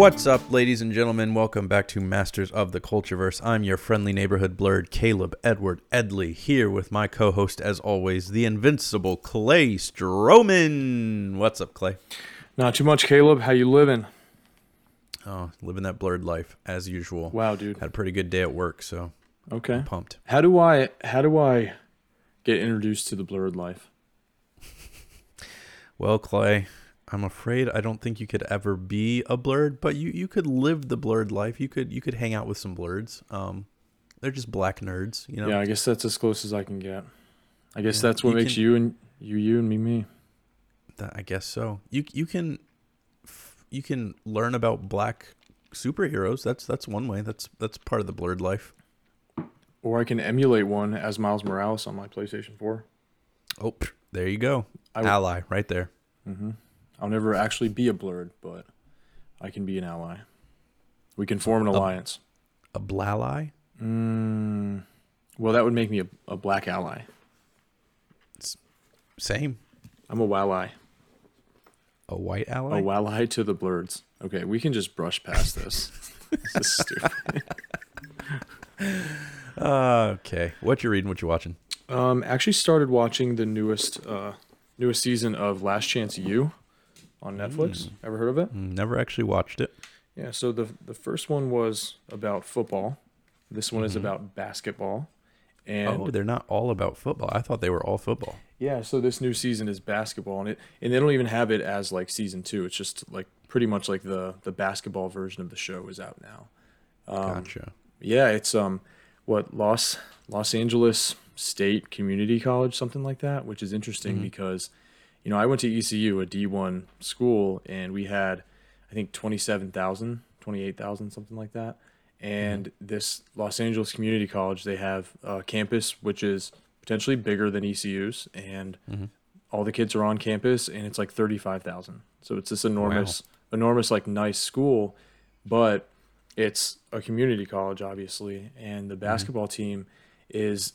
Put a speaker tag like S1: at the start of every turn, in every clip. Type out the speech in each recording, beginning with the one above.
S1: What's up, ladies and gentlemen? Welcome back to Masters of the Cultureverse. I'm your friendly neighborhood blurred, Caleb Edward Edley, here with my co-host, as always, the invincible Clay Stroman. What's up, Clay?
S2: Not too much, Caleb. How you living?
S1: Oh, living that blurred life as usual.
S2: Wow, dude.
S1: Had a pretty good day at work, so
S2: Okay.
S1: I'm pumped.
S2: How do I how do I get introduced to the blurred life?
S1: Well, Clay, I'm afraid I don't think you could ever be a blurred, but you, you could live the blurred life. You could you could hang out with some blurreds. Um, they're just black nerds, you know.
S2: Yeah, I guess that's as close as I can get. I guess
S1: Yeah,
S2: that's what
S1: you
S2: makes
S1: can-
S2: you and you you and me me.
S1: That, I guess so. You you can you can learn about black superheroes. That's that's one way. That's that's part of the blurred life.
S2: Or I can emulate one as Miles Morales on my PlayStation 4.
S1: Oh, there you go.
S2: I-
S1: Ally right there.
S2: Mm-hmm. I'll never actually be a blurred, but I can be an ally. We can form an alliance.
S1: A blally,
S2: Mm, well, that would make me a, a black ally.
S1: same.
S2: I'm a wally.
S1: A white ally.
S2: A wally to the blurreds. Okay, we can just brush past this. this is stupid.
S1: Uh, okay. What you reading? What you watching?
S2: Um, actually started watching the newest uh newest season of Last Chance U on Netflix. Ever heard of it?
S1: Mm, Never actually watched it.
S2: Yeah, so the the first one was about football. This one is about basketball. And
S1: oh, they're not all about football. I thought they were all football.
S2: yeah, so this new season is basketball and it and they don't even have it as like season 2. It's just like pretty much like the the basketball version of the show is out now. Um,
S1: Gotcha.
S2: Yeah, it's um what Los Los Angeles State Community College, something like that, which is interesting
S1: Mhm.
S2: because you know, I went to ECU, a D1 school, and we had I think 27,000, 28,000 something like that. And this Los Angeles Community College, they have a campus which is potentially bigger than ECU's and
S1: Mhm.
S2: all the kids are on campus and it's like 35,000. So it's this enormous enormous like nice school, but it's a community college obviously and the basketball team is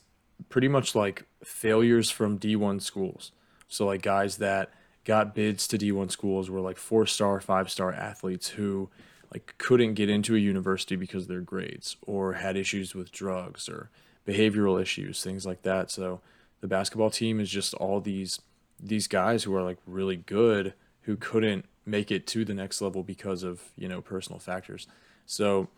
S2: pretty much like failures from D1 schools. So like guys that got bids to D1 schools were like four-star, five-star athletes who like couldn't get into a university because of their grades or had issues with drugs or behavioral issues, things like that. So the basketball team is just all these these guys who are like really good who couldn't make it to the next level because of, you know, personal factors. So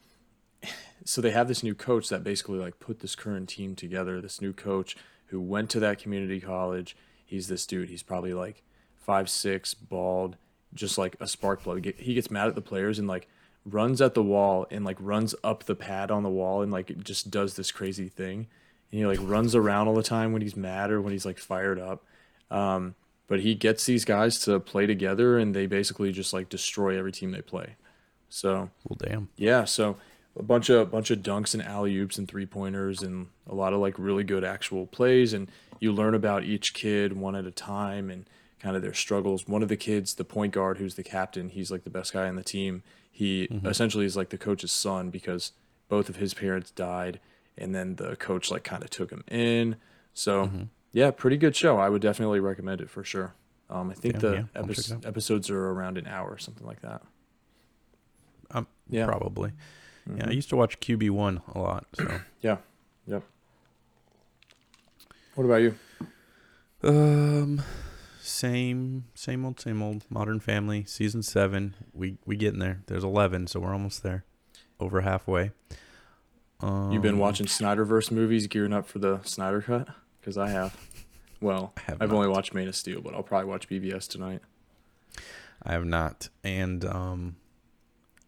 S2: so they have this new coach that basically like put this current team together. This new coach who went to that community college. He's this dude. He's probably like five six, bald, just like a spark plug. He gets mad at the players and like runs at the wall and like runs up the pad on the wall and like just does this crazy thing. And he like runs around all the time when he's mad or when he's like fired up. Um, but he gets these guys to play together and they basically just like destroy every team they play. So
S1: Well, damn.
S2: yeah, so a bunch of bunch of dunks and alley oops and three pointers and a lot of like really good actual plays and you learn about each kid one at a time and kind of their struggles. One of the kids, the point guard who's the captain, he's like the best guy on the team. He essentially is like the coach's son because both of his parents died and then the coach like kind of took him in. So yeah, pretty good show. I would definitely recommend it for sure. Um, I think
S1: Yeah,
S2: the
S1: yeah, I'll check
S2: epis
S1: it out.
S2: episodes are around an hour or something like that.
S1: Um,
S2: Yeah.
S1: Probably. Yeah, I
S2: Mhm.
S1: used to watch QB one a lot. So.
S2: Yeah. Yep. What about you?
S1: Um, same, same old, same old. Modern Family season seven. We we getting there. There's eleven, so we're almost there. Over halfway. Um,
S2: You've been watching Snyderverse movies, gearing up for the Snyder cut? Because I have. Well,
S1: I have
S2: I've
S1: not.
S2: only watched Man of Steel, but I'll probably watch BVS tonight.
S1: I have not, and um,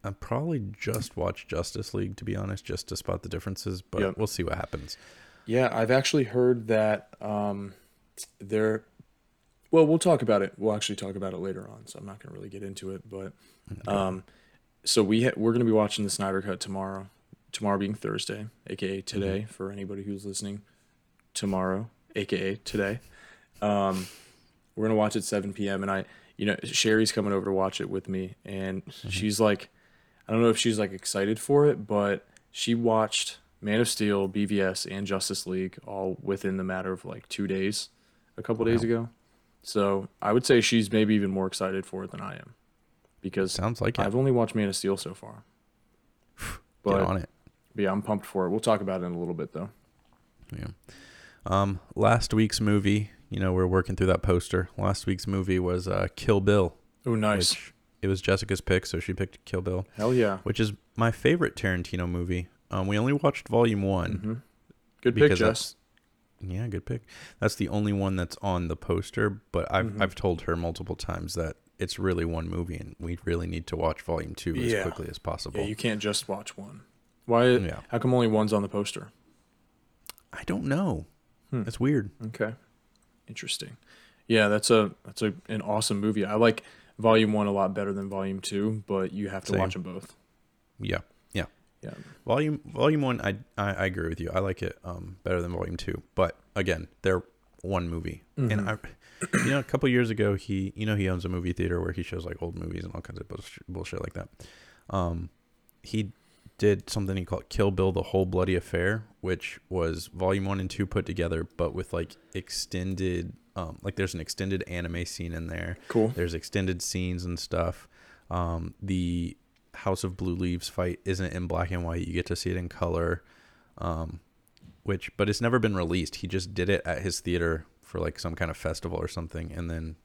S1: I probably just watched Justice League to be honest, just to spot the differences. But
S2: Yep.
S1: we'll see what happens.
S2: Yeah, I've actually heard that um, they're. Well, we'll talk about it. We'll actually talk about it later on, so I'm not going to really get into it. But um, so we ha- we're going to be watching the Snyder cut tomorrow. Tomorrow being Thursday, aka today, for anybody who's listening. Tomorrow, aka today. Um, we're gonna watch it at 7 p.m. and I, you know, Sherry's coming over to watch it with me, and she's like, I don't know if she's like excited for it, but she watched Man of Steel, BVS, and Justice League all within the matter of like two days, a couple days ago. So I would say she's maybe even more excited for it than I am. because
S1: Sounds like it.
S2: I've only watched Man of Steel so far.
S1: Get
S2: But,
S1: on it.
S2: but yeah, I'm pumped for it. We'll talk about it in a little bit though.
S1: Yeah. Um, last week's movie, you know, we're working through that poster. Last week's movie was uh, Kill Bill.
S2: Oh, nice.
S1: It was Jessica's pick, so she picked Kill Bill,
S2: Hell yeah.
S1: which is my favorite Tarantino movie. Um, we only watched Volume One.
S2: hmm Good pick, Jess.
S1: Yeah, good pick. That's the only one that's on the poster, but I've
S2: Mhm.
S1: I've told her multiple times that it's really one movie, and we really need to watch Volume Two as
S2: Yeah.
S1: quickly as possible.
S2: Yeah, you can't just watch one. Why?
S1: Yeah.
S2: How come only one's on the poster?
S1: I don't know.
S2: Hmm.
S1: It's weird.
S2: Okay, interesting. Yeah, that's a that's a an awesome movie. I like Volume One a lot better than Volume Two, but you have to
S1: Same.
S2: watch them both.
S1: Yeah, yeah. Volume Volume One, I, I I agree with you. I like it um better than Volume Two, but again, they're one movie. And
S2: Mhm.
S1: I, you know, a couple years ago, he you know he owns a movie theater where he shows like old movies and all kinds of bullshit, bullshit like that. Um, he did something he called Kill Bill: The Whole Bloody Affair, which was Volume One and Two put together, but with like extended. Um, like there's an extended anime scene in there.
S2: Cool.
S1: There's extended scenes and stuff. Um, the House of Blue Leaves fight isn't in black and white. You get to see it in color. Um, which, but it's never been released. He just did it at his theater for like some kind of festival or something, and then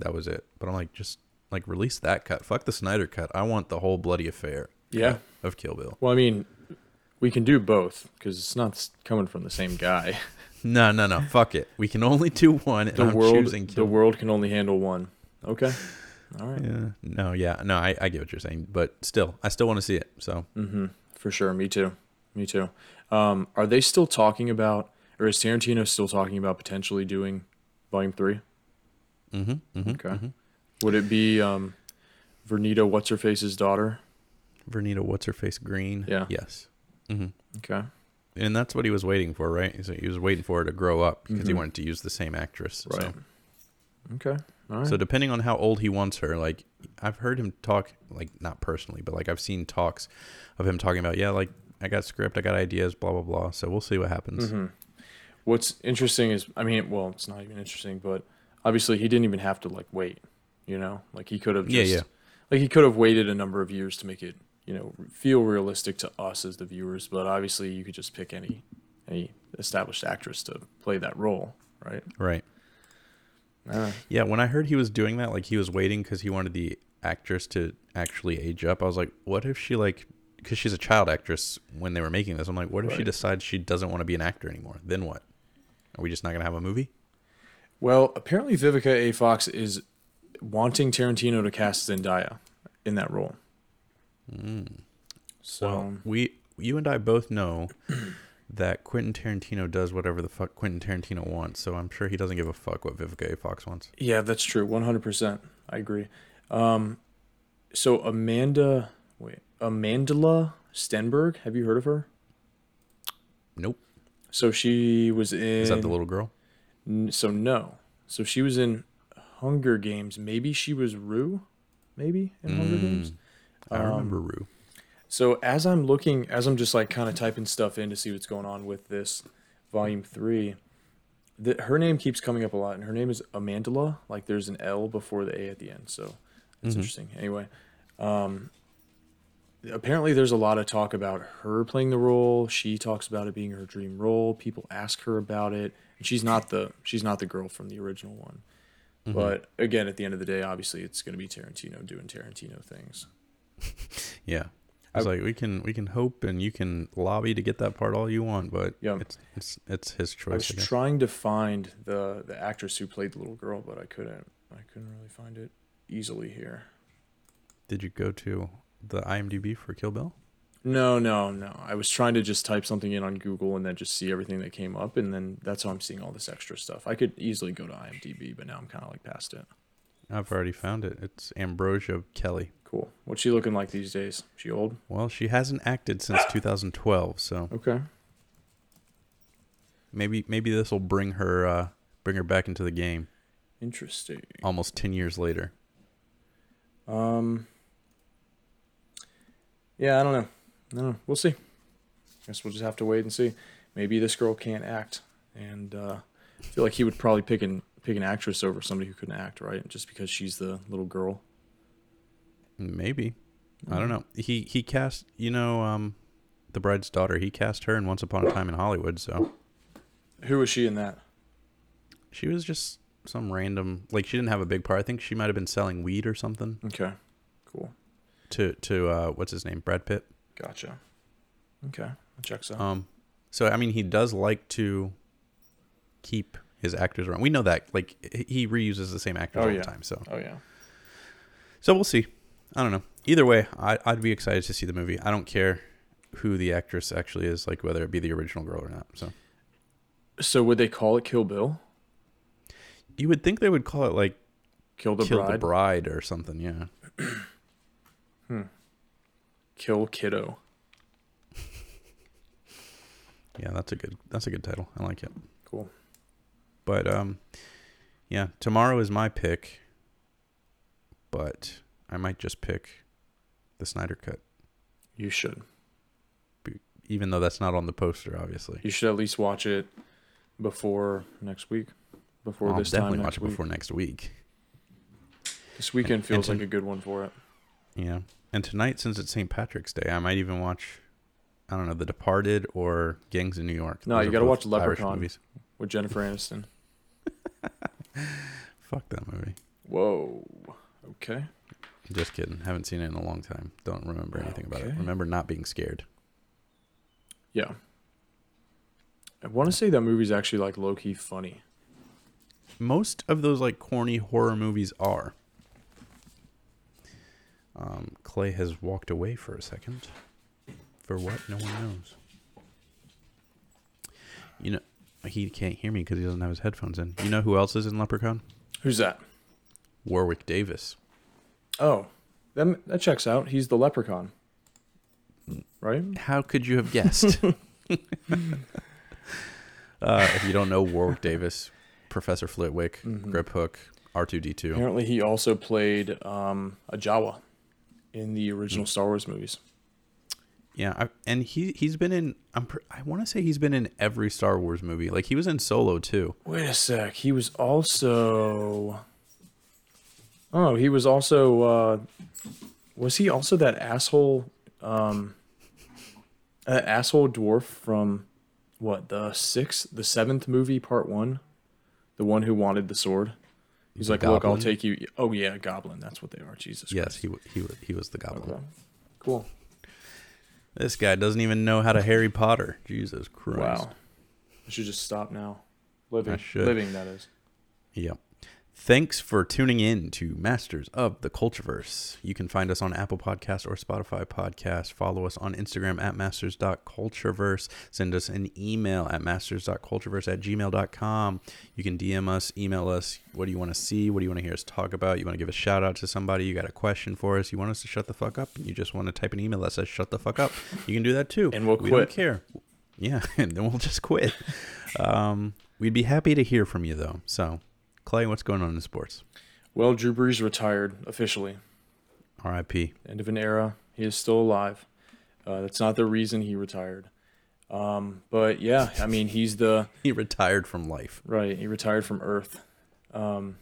S1: that was it. But I'm like, just like release that cut. Fuck the Snyder cut. I want the whole bloody affair
S2: Yeah.
S1: of Kill Bill.
S2: Well, I mean, we can do both because it's not coming from the same guy.
S1: No, no, no. Fuck it. We can only do one, and
S2: The
S1: I'm
S2: world, the world can only handle one. Okay. All right.
S1: Yeah. No, yeah. No, I, I get what you're saying, but still, I still want to see it. So
S2: Mm-hmm. For sure. Me too. Me too. Um, are they still talking about, or is Tarantino still talking about potentially doing Volume Three?
S1: mm-hmm, mm-hmm,
S2: Okay. Would it be um, Vernita What's Her Face's daughter?
S1: Vernita, what's her face? Green.
S2: Yeah.
S1: Yes. hmm
S2: Okay.
S1: And that's what he was waiting for, right? He was waiting for her to grow up because he
S2: Mhm.
S1: wanted to use the same actress.
S2: Right.
S1: So.
S2: Okay. Right.
S1: so depending on how old he wants her, like I've heard him talk, like not personally, but like I've seen talks of him talking about, yeah, like I got script, I got ideas, blah blah blah. So we'll see what happens.
S2: hmm What's interesting is, I mean, well, it's not even interesting, but obviously he didn't even have to like wait. You know, like he could have
S1: Yeah,
S2: just,
S1: yeah.
S2: like he could have waited a number of years to make it, you know, feel realistic to us as the viewers. But obviously, you could just pick any any established actress to play that role, right?
S1: Right.
S2: Uh,
S1: Yeah. When I heard he was doing that, like he was waiting because he wanted the actress to actually age up. I was like, what if she like, because she's a child actress when they were making this. I'm like, what if she decides she doesn't want to be an actor anymore? Then what? Are we just not gonna have a movie?
S2: well, apparently Vivica A. Fox is wanting Tarantino to cast Zendaya in that role. So
S1: Well, we, you and I both know that Quentin Tarantino does whatever the fuck Quentin Tarantino wants. So I'm sure he doesn't give a fuck what Vivica A. Fox wants.
S2: Yeah, that's true. One hundred percent. I agree. Um, so Amanda, wait, Amandla Stenberg. Have you heard of her?
S1: Nope.
S2: So she was in.
S1: Is that the little girl?
S2: N- So no. So she was in Hunger Games. Maybe she was Rue. Maybe in Hunger Games.
S1: Mm, I
S2: Um,
S1: remember Rue.
S2: So as I'm looking, as I'm just like kind of typing stuff in to see what's going on with this volume three, the, her name keeps coming up a lot, and her name is Amandla. Like there's an L before the A at the end, so it's
S1: Mhm.
S2: interesting. Anyway, um, apparently there's a lot of talk about her playing the role. She talks about it being her dream role. People ask her about it, and she's not the she's not the girl from the original one.
S1: Mhm.
S2: But again, at the end of the day, obviously it's going to be Tarantino doing Tarantino things.
S1: Yeah. It's
S2: I-
S1: like we can we can hope and you can lobby to get that part all you want, but
S2: Yeah.
S1: it's it's it's his
S2: I was
S1: choice. I guess.
S2: trying to find the the actress who played the little girl, but I couldn't. I couldn't really find it easily here.
S1: Did you go to the IMDb for Kill Bill?
S2: No, no, no. I was trying to just type something in on Google and then just see everything that came up, and then that's how I'm seeing all this extra stuff. I could easily go to IMDb, but now I'm kind of like past it.
S1: I've already found it. It's Ambrosia Kelley.
S2: Cool. What's she looking like these days? She old?
S1: Well, she hasn't acted since 2012, so
S2: Okay.
S1: maybe maybe this will bring her uh, bring her back into the game
S2: Interesting.
S1: almost 10 years later.
S2: Um. Yeah, I don't know. I don't know. We'll see. I guess we'll just have to wait and see. Maybe this girl can't act, and uh, I feel like he would probably pick an pick an actress over somebody who couldn't act, right? Just because she's the little girl.
S1: Maybe. I don't know. He he cast you know um, the bride's daughter. He cast her in Once Upon a Time in Hollywood. So
S2: Who was she in that?
S1: she was just some random like she didn't have a big part. I think she might have been selling weed or something
S2: Okay, cool,
S1: to to uh, what's his name Brad Pitt.
S2: gotcha. Okay, that checks out.
S1: Um, so I mean, he does like to keep his actors around. We know that, like he reuses the same actors
S2: Oh,
S1: all
S2: yeah.
S1: the time. So,
S2: oh yeah,
S1: so we'll see. I don't know. Either way, I, I'd be excited to see the movie. I don't care who the actress actually is, like whether it be the original girl or not. So
S2: so would they call it Kill Bill?
S1: you would think they would call it like
S2: Kill the
S1: "Kill
S2: Bride?
S1: the Bride" or something. Yeah. hmm.
S2: Kill Kiddo.
S1: Yeah, that's a good. That's a good title. I like it.
S2: Cool.
S1: But um, yeah, tomorrow is my pick. But I might just pick the Snyder Cut.
S2: You should.
S1: even though that's not on the poster, obviously.
S2: You should at least watch it before next week. Before
S1: I'll
S2: this
S1: definitely
S2: time
S1: watch it
S2: week.
S1: before next week.
S2: This weekend
S1: And-
S2: feels
S1: and
S2: like a good one for it.
S1: Yeah, and tonight, since it's St. Patrick's Day, I might even watch. I don't know, The Departed or Gangs in New York.
S2: No,
S1: Those
S2: you gotta watch
S1: Irish
S2: Leprechaun.
S1: movies.
S2: with Jennifer Aniston.
S1: Fuck that movie.
S2: Whoa. Okay.
S1: Just kidding. Haven't seen it in a long time. Don't remember anything about it. Remember not being scared.
S2: Yeah. I want to say that movie's actually like low key funny.
S1: Most of those like corny horror movies are. Um, Clay has walked away for a second. For what? No one knows. You know, he can't hear me because he doesn't have his headphones in. You know who else is in Leprechaun?
S2: Who's that?
S1: Warwick Davis.
S2: Oh, that that checks out. He's the leprechaun. Right?
S1: How could you have guessed? uh, if you don't know Warwick Davis, Professor Flitwick,
S2: Mhm.
S1: Griphook, R2D2.
S2: Apparently, he also played um, a Jawa in the original Star Wars movies.
S1: Yeah, I, and he he's been in. I'm pr- I want to say he's been in every Star Wars movie. Like he was in Solo too.
S2: Wait a sec. He was also. Oh, he was also. Uh, was he also that asshole? Um, that asshole dwarf from what the sixth, the seventh movie, part one, the one who wanted the sword. He's
S1: The
S2: like, look, I'll take you. Oh yeah, goblin. That's what they are. Jesus.
S1: Yes, he he he was the Goblin.
S2: Okay. Cool.
S1: This guy doesn't even know how to Harry Potter. Jesus Christ.
S2: Wow. I should just stop now. Living. Living. That is.
S1: Yep. Thanks for tuning in to Masters of the Cultureverse. You can find us on Apple Podcast or Spotify Podcast. Follow us on Instagram at masters.cultureverse. Send us an email at masters.cultureverse at gmail.com. You can DM us, email us. What do you want to see? What do you want to hear us talk about? You want to give a shout out to somebody? You got a question for us? You want us to shut the fuck up? And you just want to type an email that says shut the fuck up? You can do that too.
S2: And we'll
S1: we
S2: quit.
S1: don't care. Yeah, and then we'll just quit. Um, we'd be happy to hear from you though. So, Clay, what's going on in sports?
S2: Well, Drew Brees retired officially.
S1: R.I.P.
S2: end of an era. He is still alive. Uh, that's not the reason he retired. Um, but yeah, I mean, he's the
S1: He retired from life.
S2: right. He retired from Earth, um,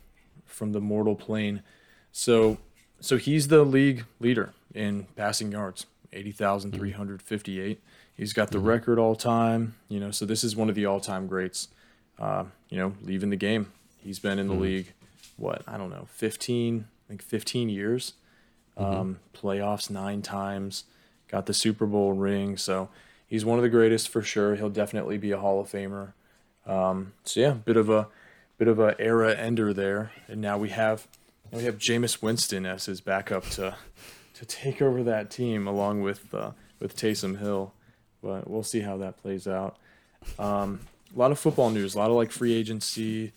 S2: from the mortal plane. So, so he's the league leader in passing yards, eighty thousand three hundred fifty-eight. He's got the record all time. You know, so this is one of the all-time greats. Uh, you know, leaving the game. He's been in the league, what I don't know, fifteen, I think fifteen years um, playoffs nine times, got the Super Bowl ring. So he's one of the greatest for sure. He'll definitely be a Hall of Famer. Um, so yeah, bit of a bit of a era ender there, and now we have now we have Jameis Winston as his backup to to take over that team along with uh, with Taysom Hill. But we'll see how that plays out. Um, a lot of football news, a lot of like free agency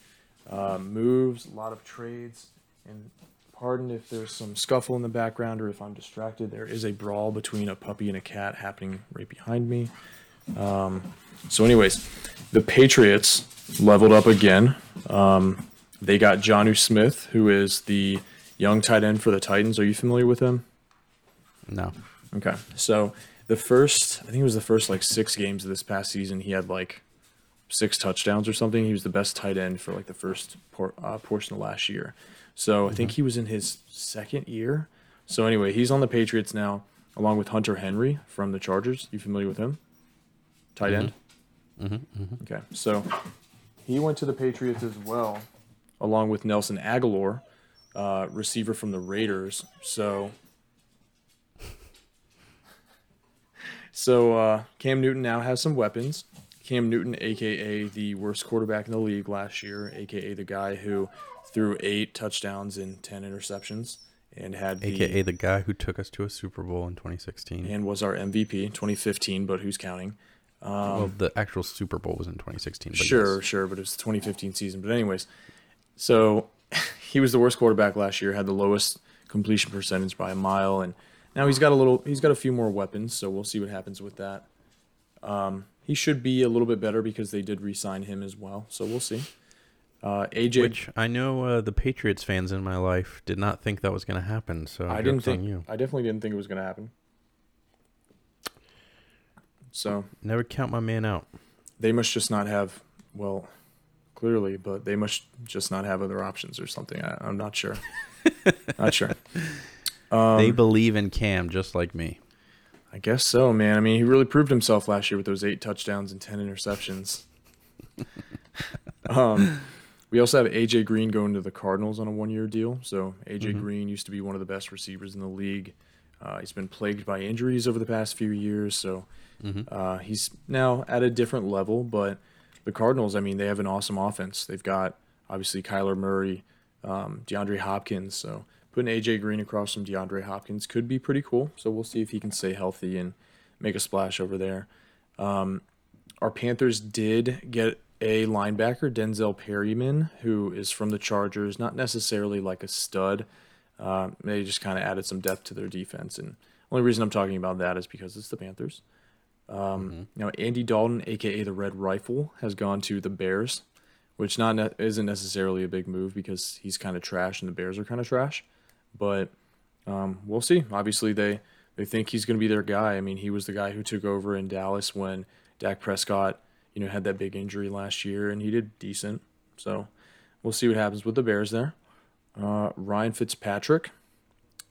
S2: uh, moves, a lot of trades, and pardon if there's some scuffle in the background or if I'm distracted. There is a brawl between a puppy and a cat happening right behind me. Um, so, anyways, the Patriots leveled up again. Um, they got Jonnu Smith, who is the young tight end for the Titans. Are you familiar with him?
S1: No.
S2: Okay. So the first, I think it was the first like six games of this past season, he had like six touchdowns or something. He was the best tight end for like the first por- uh, portion of last year. So I think he was in his second year, So anyway, he's on the Patriots now, along with Hunter Henry from the Chargers. You familiar with him? Tight end.
S1: Mm-hmm,
S2: Okay, so he went to the Patriots as well, along with Nelson Agholor, uh, receiver from the Raiders. So, so uh, Cam Newton now has some weapons. Cam Newton, aka the worst quarterback in the league last year, aka the guy who threw eight touchdowns and ten interceptions, and had the,
S1: AKA the guy who took us to a Super Bowl in 2016.
S2: and was our MVP 2015. But who's counting?
S1: well, the actual Super Bowl was in 2016. But
S2: Sure,
S1: yes.
S2: sure, but it was the 2015 season. But anyways, so he was the worst quarterback last year, had the lowest completion percentage by a mile, and now he's got a little, he's got a few more weapons. So we'll see what happens with that. Um, he should be a little bit better because they did re-sign him as well. So we'll see. Uh, AJ,
S1: Which I know uh, the Patriots fans in my life did not think that was going to happen. So
S2: I didn't think,
S1: you.
S2: I definitely didn't think it was going to happen. So
S1: Never count my man out.
S2: they must just not have, well, clearly, but they must just not have other options or something. I, I'm not sure. not sure. Um,
S1: they believe in Cam just like me.
S2: I guess so, man. I mean, he really proved himself last year with those eight touchdowns and ten interceptions. um, we also have AJ Green going to the Cardinals on a one-year deal. So AJ
S1: Mhm.
S2: Green used to be one of the best receivers in the league. Uh, he's been plagued by injuries over the past few years, so
S1: hmm
S2: uh, he's now at a different level. But the Cardinals, I mean, they have an awesome offense. They've got obviously Kyler Murray, um, DeAndre Hopkins. So putting AJ Green across from DeAndre Hopkins could be pretty cool. So we'll see if he can stay healthy and make a splash over there. Um, our Panthers did get a linebacker, Denzel Perryman, who is from the Chargers. Not necessarily like a stud. Uh, they just kind of added some depth to their defense. And only reason I'm talking about that is because it's the Panthers. Um, Now, Andy Dalton, aka the Red Rifle, has gone to the Bears, which not ne- isn't necessarily a big move because he's kind of trash and the Bears are kind of trash. But um, we'll see. Obviously, they they think he's going to be their guy. I mean, he was the guy who took over in Dallas when Dak Prescott, you know, had that big injury last year, and he did decent. So we'll see what happens with the Bears there. Uh, Ryan Fitzpatrick.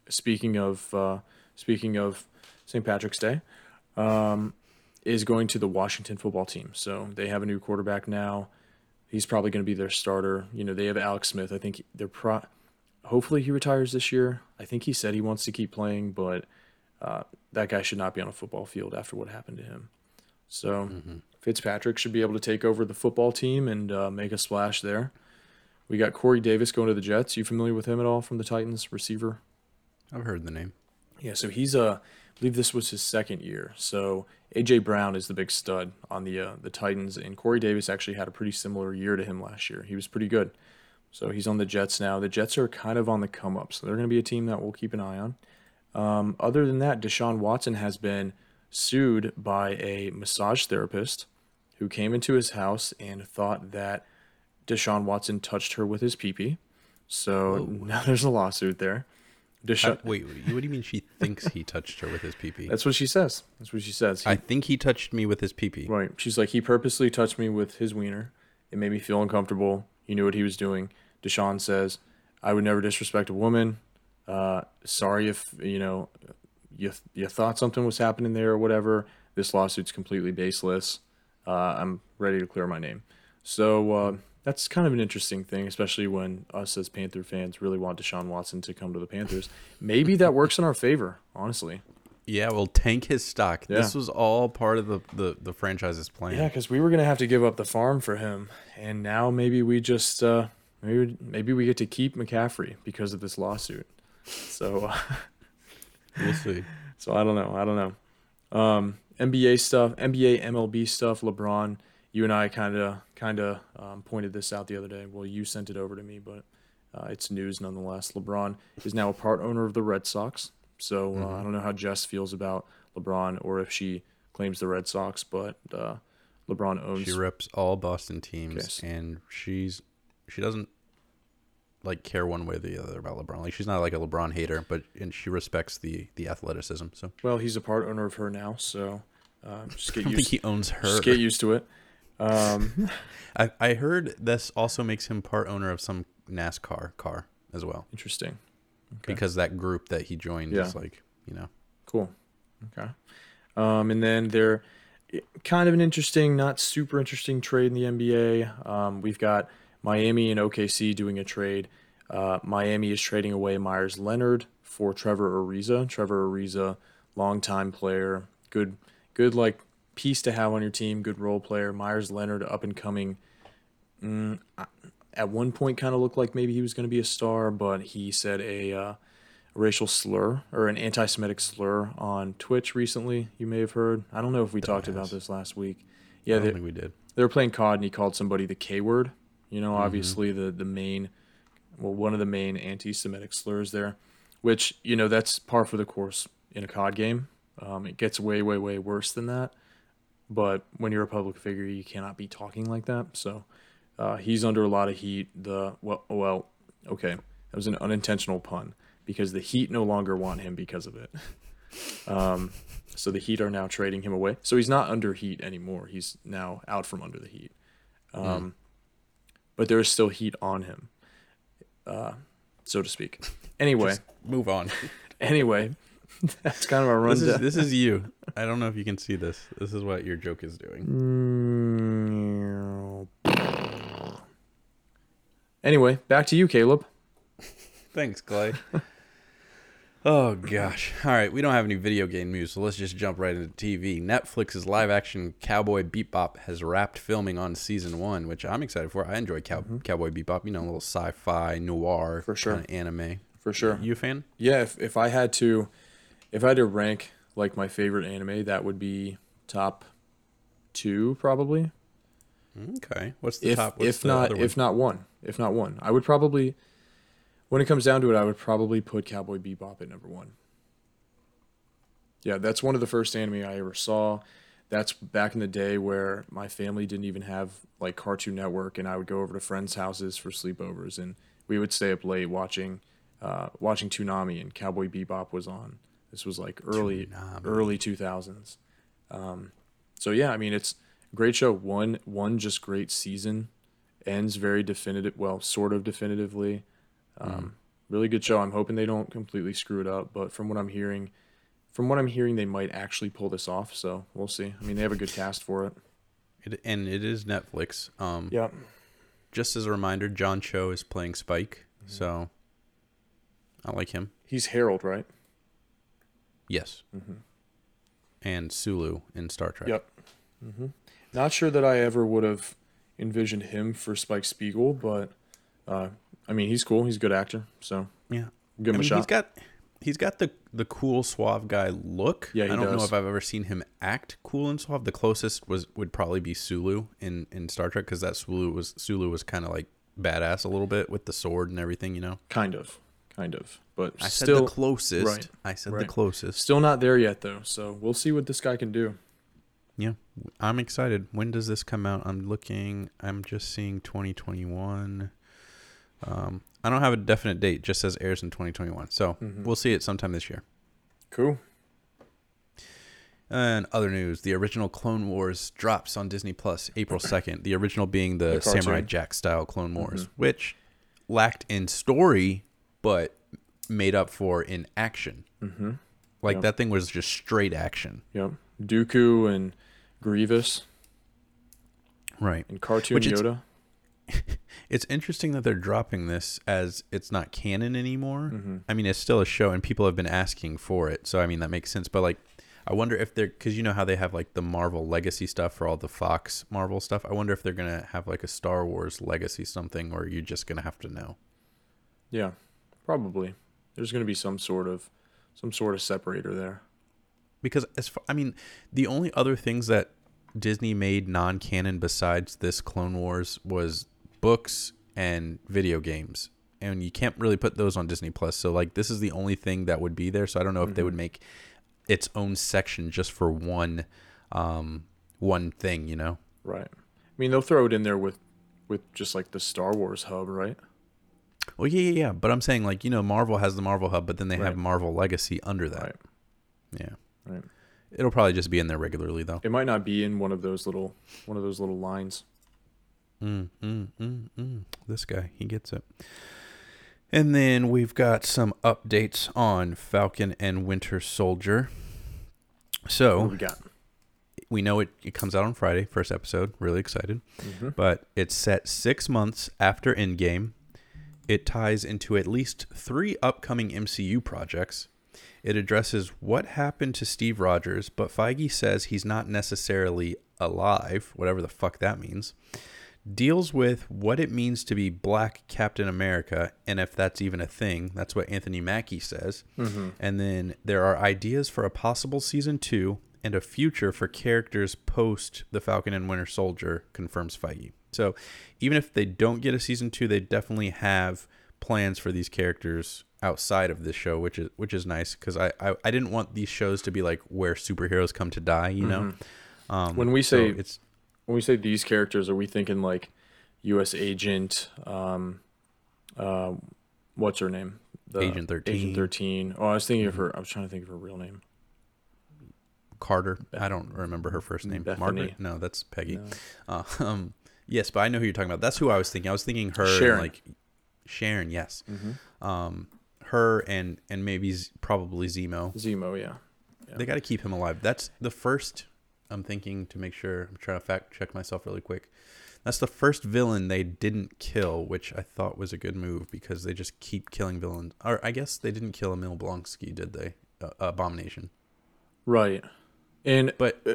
S2: Speaking of uh, speaking of St. Patrick's Day, um, is going to the Washington football team. So they have a new quarterback now. He's probably going to be their starter. You know, they have Alex Smith. I think they're pro. Hopefully he retires this year. I think he said he wants to keep playing, but uh, that guy should not be on a football field after what happened to him. So
S1: Mm-hmm.
S2: Fitzpatrick should be able to take over the football team and uh, make a splash there. We got Corey Davis going to the Jets. You familiar with him at all from the Titans receiver?
S1: I've heard the name.
S2: Yeah, so he's uh, I believe this was his second year. So AJ Brown is the big stud on the uh, the Titans, and Corey Davis actually had a pretty similar year to him last year. He was pretty good. So he's on the Jets now. The Jets are kind of on the come up, so they're going to be a team that we'll keep an eye on. Um, other than that, Deshaun Watson has been sued by a massage therapist who came into his house and thought that Deshaun Watson touched her with his pee So
S1: Whoa.
S2: now there's a lawsuit there. Deshaun,
S1: I- wait, what do you mean she thinks he touched her with his pee
S2: That's what she says. That's what she says. He-
S1: I think he touched me with his pee
S2: right. She's like, he purposely touched me with his wiener. It made me feel uncomfortable. He knew what he was doing. Deshaun says, I would never disrespect a woman. Uh, sorry if, you know, you, you thought something was happening there or whatever. This lawsuit's completely baseless. Uh, I'm ready to clear my name. So uh, that's kind of an interesting thing, especially when us as Panther fans really want Deshaun Watson to come to the Panthers. Maybe that works in our favor, honestly.
S1: Yeah, well, tank his stock.
S2: Yeah.
S1: This was all part of the, the, the franchise's plan.
S2: Yeah, because we were gonna have to give up the farm for him, and now maybe we just uh, maybe maybe we get to keep McCaffrey because of this lawsuit. So
S1: We'll see.
S2: so I don't know, I don't know. Um, NBA stuff, NBA MLB stuff. LeBron, you and I kind of kind of um, pointed this out the other day. Well, you sent it over to me, but uh, it's news nonetheless. LeBron is now a part owner of the Red Sox. So uh, I don't know how Jess feels about LeBron or if she claims the Red Sox, but uh, LeBron owns
S1: She reps all Boston teams, and she's she doesn't like care one way or the other about LeBron. Like she's not like a LeBron hater, but and she respects the the athleticism. So
S2: Well, he's a part owner of her now, so uh, just
S1: I
S2: get
S1: don't think
S2: used.
S1: he owns her.
S2: Just get used to it. Um,
S1: I, I heard this also makes him part owner of some NASCAR car as well.
S2: interesting. okay.
S1: because that group that he joined
S2: Yeah.
S1: is like you know
S2: Cool. Okay. Um, and then they're kind of an interesting, not super interesting trade in the NBA. Um, we've got Miami and OKC doing a trade. Uh, Miami is trading away Meyers Leonard for Trevor Ariza. Trevor Ariza, longtime player, good, good like piece to have on your team, good role player. Meyers Leonard, up and coming. Mm, at one point, kind of looked like maybe he was going to be a star, but he said a uh, racial slur or an anti-Semitic slur on Twitch recently. You may have heard. I don't know if we talked about this last week.
S1: I
S2: Yeah,
S1: don't
S2: they,
S1: think we did.
S2: they were playing COD and he called somebody the K word. You know,
S1: Mm-hmm.
S2: obviously the the main, well, one of the main anti-Semitic slurs there, which you know that's par for the course in a COD game. Um, it gets way, way, way worse than that. But when you're a public figure, you cannot be talking like that. So uh, he's under a lot of heat. The well, well, okay, that was an unintentional pun because the Heat no longer want him because of it. Um, so the Heat are now trading him away. So he's not under heat anymore. He's now out from under the heat. Um, But there is still heat on him, uh, so to speak. Anyway,
S1: Just move on.
S2: anyway, that's kind of a
S1: this is
S2: rundown.
S1: this is you. I don't know if you can see this. This is what your joke is doing.
S2: Anyway, back to you, Caleb.
S1: Thanks, Clay. Oh gosh. All right, we don't have any video game news, so let's just jump right into TV. Netflix's live-action Cowboy Bebop has wrapped filming on season one, which I'm excited for. I enjoy Cow- mm-hmm. Cowboy Bebop. You know, a little sci-fi noir
S2: For sure.
S1: kinda anime.
S2: For sure.
S1: You a fan?
S2: Yeah, if, if I had to, if I had to rank like my favorite anime, that would be top two probably.
S1: Okay. What's the
S2: if
S1: top? What's
S2: if not if not one, if not one, I would probably. When it comes down to it, I would probably put Cowboy Bebop at number one. Yeah, that's one of the first anime I ever saw. That's back in the day where my family didn't even have like Cartoon Network, and I would go over to friends' houses for sleepovers, and we would stay up late watching, uh, watching Toonami, and Cowboy Bebop was on. This was like early,
S1: Toonami.
S2: early two thousands. Um, so yeah, I mean it's a great show. One one just great season, ends very definitive. Well, sort of definitively. Um, Really good show. I'm hoping they don't completely screw it up, but from what I'm hearing, from what I'm hearing, they might actually pull this off. So we'll see. I mean, they have a good cast for it.
S1: It, and it is Netflix. Um,
S2: Yeah.
S1: Just as a reminder, John Cho is playing Spike,
S2: Mm-hmm.
S1: so I like him.
S2: He's Harold, right?
S1: Yes.
S2: Mhm.
S1: And Sulu in Star Trek.
S2: Yep. hmm Not sure that I ever would have envisioned him for Spike Spiegel, but uh, I mean, he's cool. He's a good actor, so
S1: Yeah.
S2: give him
S1: I mean,
S2: a shot.
S1: he's got he's got the the cool suave guy look.
S2: Yeah, he
S1: I don't know if I've ever seen him act cool and suave. The closest was would probably be Sulu in in Star Trek because that Sulu was Sulu was kind of like badass a little bit with the sword and everything. You know,
S2: kind of, kind of, but
S1: I said
S2: still,
S1: the closest.
S2: right,
S1: I said the closest.
S2: still not there yet, though. So we'll see what this guy can do.
S1: Yeah, I'm excited. When does this come out? I'm looking. I'm just seeing 2021. Um, I don't have a definite date. Just says airs in 2021. So
S2: Mhm.
S1: we'll see it sometime this year.
S2: Cool.
S1: And other news: the original Clone Wars drops on Disney Plus April 2nd. The original being the,
S2: The.
S1: Samurai Jack style Clone Wars,
S2: Mhm.
S1: which lacked in story but made up for in action.
S2: Mm-hmm.
S1: Like
S2: Yeah.
S1: that thing was just straight action.
S2: Yep. Dooku and Grievous
S1: Right.
S2: and Cartoon
S1: Which
S2: Yoda.
S1: It's interesting that they're dropping this as it's not canon anymore.
S2: Mm-hmm.
S1: I mean, it's still a show, and people have been asking for it. So I mean, that makes sense. But like, I wonder if they're because you know how they have like the Marvel Legacy stuff for all the Fox Marvel stuff. I wonder if they're gonna have like a Star Wars Legacy something, or you're just gonna have to know.
S2: Yeah, probably. There's going to be some sort of some sort of separator there.
S1: Because as far, I mean, the only other things that Disney made non-canon besides this Clone Wars was books and video games. And you can't really put those on Disney Plus. So like this is the only thing that would be there. So I don't know if they
S2: Mhm.
S1: would make its own section just for one um one thing, you know.
S2: Right. I mean, they'll throw it in there with with just like the Star Wars hub, right?
S1: Well, yeah, yeah, yeah, but I'm saying like, you know, Marvel has the Marvel Hub, but then they have Marvel Legacy under that.
S2: Right.
S1: Yeah.
S2: Right.
S1: It'll probably just be in there regularly though.
S2: It might not be in one of those little one of those little lines.
S1: Mm, mm, mm, mm. This guy, he gets it. And then we've got some updates on Falcon and Winter Soldier. So
S2: we got?
S1: we know it, it comes out on Friday, first episode. Really excited.
S2: Mm-hmm.
S1: But it's set six months after Endgame. It ties into at least three upcoming MCU projects. It addresses what happened to Steve Rogers, but Feige says he's not necessarily alive, whatever the fuck that means. Deals with what it means to be Black Captain America, and if that's even a thing. That's what Anthony Mackie says.
S2: Mm-hmm.
S1: And then there are ideas for a possible season two and a future for characters post the Falcon and Winter Soldier, confirms Feige. So even if they don't get a season two, they definitely have plans for these characters outside of this show, which is which is nice because I, I I didn't want these shows to be like where superheroes come to die, you know. Um,
S2: When we
S1: so
S2: say-
S1: it's
S2: When we say these characters, are we thinking like U.S. Agent? Um, uh, what's her name? The
S1: Agent 13.
S2: Agent Thirteen. Oh, I was thinking of her. I was trying to think of her real name.
S1: Carter, I don't remember her first name.
S2: Bethany.
S1: Margaret? No, that's Peggy.
S2: No.
S1: Uh, um, yes, but I know who you're talking about. That's who I was thinking. I was thinking her, and,
S2: Sharon.
S1: like Sharon. Yes,
S2: Mm-hmm.
S1: um, her and and maybe Z- probably Zemo.
S2: Zemo, yeah. Yeah.
S1: They got to keep him alive. That's the first. I'm thinking to make sure. I'm trying to fact check myself really quick. That's the first villain they didn't kill, which I thought was a good move because they just keep killing villains. Or I guess they didn't kill Emil Blonsky, did they? Uh, Abomination.
S2: Right. And
S1: But
S2: uh,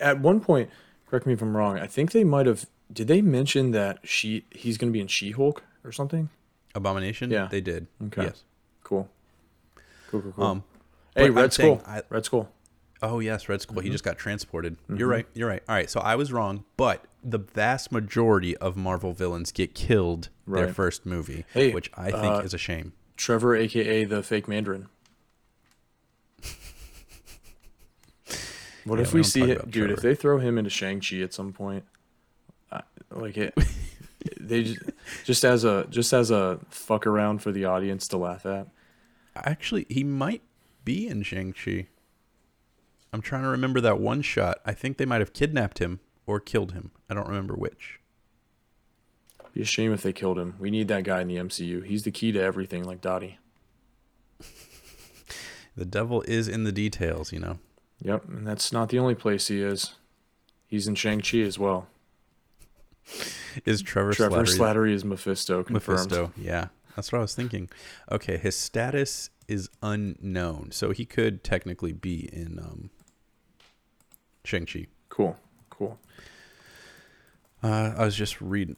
S2: at one point, correct me if I'm wrong. I think they might have. Did they mention that she he's going to be in She-Hulk or something?
S1: Abomination.
S2: Yeah.
S1: they did.
S2: Okay.
S1: Yes.
S2: Cool. Cool. Cool. Cool.
S1: Um,
S2: hey,
S1: I'm
S2: Red
S1: saying
S2: Skull.
S1: I-
S2: Red Skull.
S1: Oh yes, Red Skull. He
S2: Mhm.
S1: just got transported. You're
S2: Mhm.
S1: right. You're right. All right. So I was wrong, but the vast majority of Marvel villains get killed their first movie,
S2: Hey,
S1: which I think
S2: uh,
S1: is a shame.
S2: Trevor, aka the fake Mandarin. What
S1: Yeah,
S2: if
S1: we
S2: we, see it, dude?
S1: Trevor.
S2: If they throw him into Shang Chi at some point, I, like it, they just, just as a just as a fuck around for the audience to laugh at.
S1: Actually, he might be in Shang Chi. I'm trying to remember that one shot. I think they might have kidnapped him or killed him. I don't remember which.
S2: Be a shame if they killed him. We need that guy in the MCU. He's the key to everything, like Dottie.
S1: The devil is in the details, you know.
S2: Yep, and that's not the only place he is. He's in Shang Chi as well.
S1: Is Trevor,
S2: Trevor
S1: Slattery
S2: Slattery is Mephisto. Confirmed.
S1: Mephisto. Yeah, that's what I was thinking. Okay, his status is unknown, so he could technically be in um, Shang Chi.
S2: Cool. Cool.
S1: Uh, I was just reading,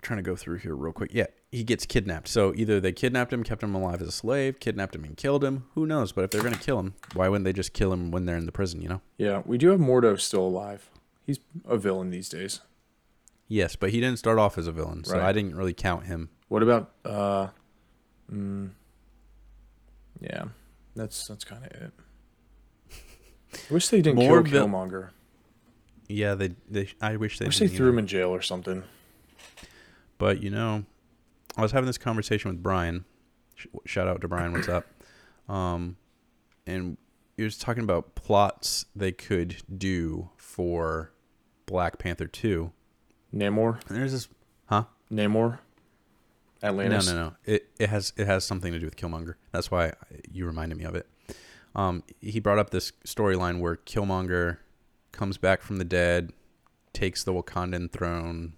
S1: trying to go through here real quick. Yeah, he gets kidnapped. So either they kidnapped him, kept him alive as a slave, kidnapped him and killed him. Who knows? But if they're gonna kill him, why wouldn't they just kill him when they're in the prison? You know?
S2: Yeah, we do have Mordo still alive. He's a villain these days.
S1: Yes, but he didn't start off as a villain, so
S2: Right.
S1: I didn't really count him.
S2: What about uh mm, Yeah. That's that's kind of it. I wish they didn't
S1: More
S2: kill Killmonger.
S1: Yeah, they. they I wish they.
S2: I wish they threw
S1: either.
S2: him in jail or something.
S1: But you know, I was having this conversation with Brian. Sh- Shout out to Brian. What's up? Um, and he was talking about plots they could do for Black Panther Two.
S2: Namor?
S1: And there's this, huh?
S2: Namor? Atlantis?
S1: No, no, no. It it has it has something to do with Killmonger. That's why you reminded me of it. Um, he brought up this storyline where Killmonger comes back from the dead, takes the Wakandan throne,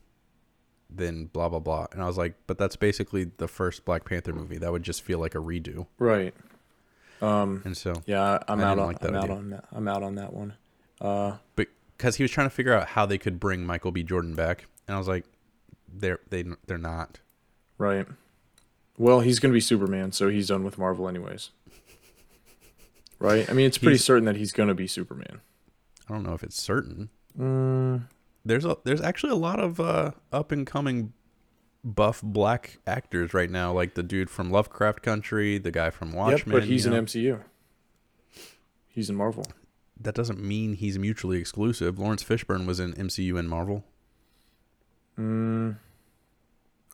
S1: then blah blah blah. And I was like, but that's basically the first Black Panther movie. That would just feel like a redo.
S2: Right. Um
S1: And so,
S2: yeah, I'm out on
S1: like that
S2: I'm out on that. I'm out on that one. Uh
S1: because he was trying to figure out how they could bring Michael B. Jordan back, and I was like, they're they they're not.
S2: right. Well, he's going to be Superman, so he's done with Marvel anyways. Right? I mean, it's pretty
S1: He's-
S2: certain that he's going to be Superman.
S1: I don't know if it's certain.
S2: Mm,
S1: there's a there's actually a lot of uh, up and coming buff black actors right now, like the dude from Lovecraft Country, the guy from
S2: yep,
S1: Watchmen.
S2: but he's
S1: you
S2: in
S1: know.
S2: MCU. He's in Marvel.
S1: That doesn't mean he's mutually exclusive. Laurence Fishburne was in MCU and Marvel.
S2: Mm,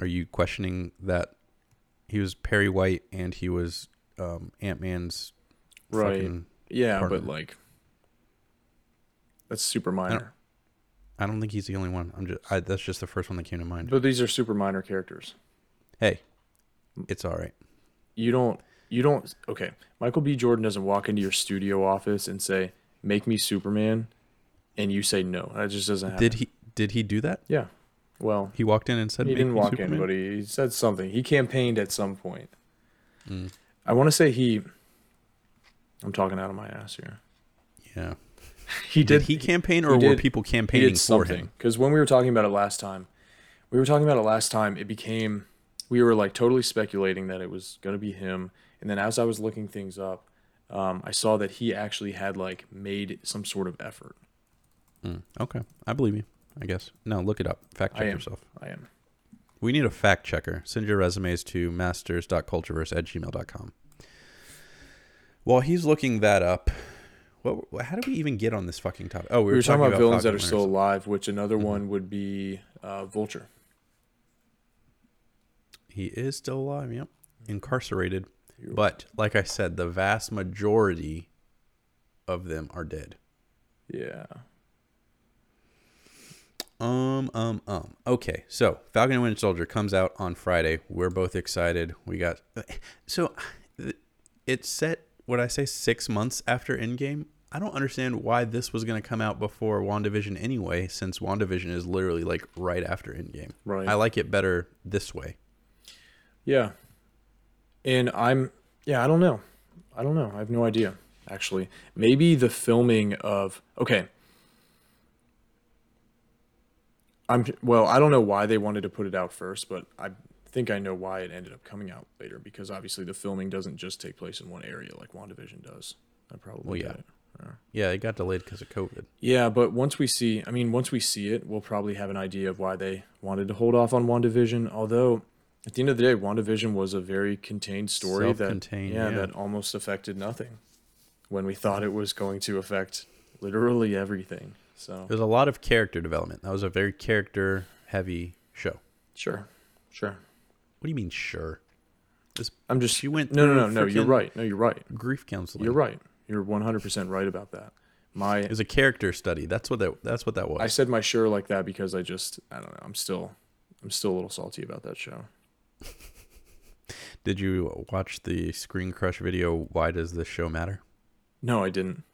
S1: Are you questioning that he was Perry White and he was um, Ant Man's
S2: right. Yeah,
S1: partner.
S2: but like that's super minor.
S1: I don't think he's the only one. I'm just I, that's just the first one that came to mind.
S2: But these are super minor characters.
S1: hey, it's all right.
S2: you don't you don't okay. Michael B. Jordan doesn't walk into your studio office and say, "Make me Superman," and you say no. That just doesn't happen.
S1: Did he? Did he do that?
S2: Yeah. Well,
S1: He walked in and said,
S2: he
S1: "Make
S2: didn't walk
S1: Superman"?
S2: in, but he, he said something. He campaigned at some point.
S1: Mm.
S2: I want to say he. I'm talking out of my ass here.
S1: Yeah.
S2: He
S1: Did
S2: did.
S1: he campaign, or
S2: he
S1: were
S2: did-
S1: people
S2: he
S1: campaigning for him?
S2: because when we were talking about it last time, we were talking about it last time. It became we were like totally speculating that it was gonna be him, and then as I was looking things up, um, I saw that he actually had like made some sort of effort.
S1: Mm, okay, I believe you. I guess. No, look it up. Fact
S2: I
S1: check
S2: am.
S1: yourself.
S2: I am.
S1: We need a fact checker. Send your resumes to masters.cultureverse at gmail.com. While he's looking that up, what? How do we even get on this fucking topic? Oh, we
S2: We
S1: were,
S2: were talking about villains that are still alive, which another
S1: Mhm.
S2: one would be uh, Vulture.
S1: He is still alive. Yep, incarcerated. But like I said, the vast majority of them are dead.
S2: Yeah.
S1: Um, um, um. Okay, so Falcon and Winter Soldier comes out on Friday. We're both excited. We got so it's set. What I say, six months after Endgame. I don't understand why this was going to come out before WandaVision anyway, since WandaVision is literally like right after Endgame.
S2: Right.
S1: I like it better this way.
S2: Yeah. And I'm yeah, I don't know. I don't know. I have no idea actually. Maybe the filming of okay. I'm well, I don't know why they wanted to put it out first, but I think I know why it ended up coming out later because obviously the filming doesn't just take place in one area like WandaVision does. I probably
S1: Well, yeah.
S2: it.
S1: Yeah, it got delayed because of COVID.
S2: Yeah, but once we see, I mean, once we see it, we'll probably have an idea of why they wanted to hold off on WandaVision. Although, at the end of the day, WandaVision was a very contained story that, yeah,
S1: yeah.
S2: that almost affected nothing when we thought it was going to affect literally everything. So,
S1: There's a lot of character development. That was a very character heavy show.
S2: sure, sure.
S1: What do you mean, sure?
S2: I'm just,
S1: She went
S2: no, no, no, no, you're right. No, you're right.
S1: Grief counseling.
S2: You're right. You're 100% right about that. My,
S1: It was a character study. That's what that. That's what that was.
S2: I said my sure like that because I just, I don't know. I'm still, I'm still a little salty about that show.
S1: Did you watch the Screen Crush video? Why does this show matter?
S2: No, I didn't.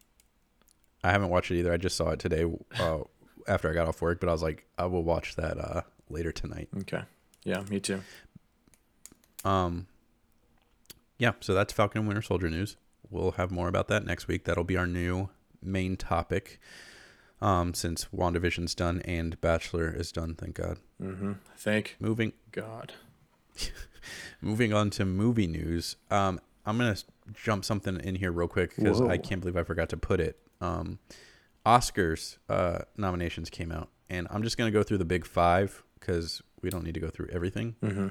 S1: I haven't watched it either. I just saw it today uh, after I got off work, but I was like, I will watch that uh, later tonight.
S2: Okay. Yeah, me too.
S1: Um, yeah. So that's Falcon and Winter Soldier news. We'll have more about that next week. That'll be our new main topic. Um, since WandaVision's done and Bachelor is done, thank God.
S2: Mm-hmm. Thank
S1: Moving
S2: God.
S1: Moving on to movie news. Um, I'm gonna jump something in here real quick because I can't believe I forgot to put it. Um, Oscars uh, nominations came out, and I'm just gonna go through the big five because we don't need to go through everything.
S2: Mm-hmm.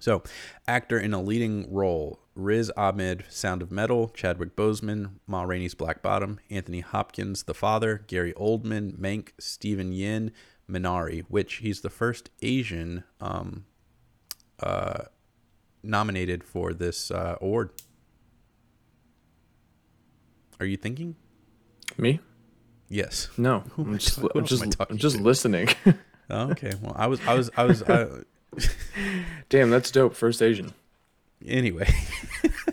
S1: So, actor in a leading role: Riz Ahmed, Sound of Metal; Chadwick Boseman, Ma Rainey's Black Bottom; Anthony Hopkins, The Father; Gary Oldman, Mank; Steven Yeun, Minari, which he's the first Asian um, uh, nominated for this uh, award. Are you thinking?
S2: Me?
S1: Yes.
S2: No. I'm just, I'm
S1: else am I
S2: just, I'm just listening.
S1: Oh, okay. Well, I was, I was, I was. I,
S2: Damn, that's dope. First Asian.
S1: anyway,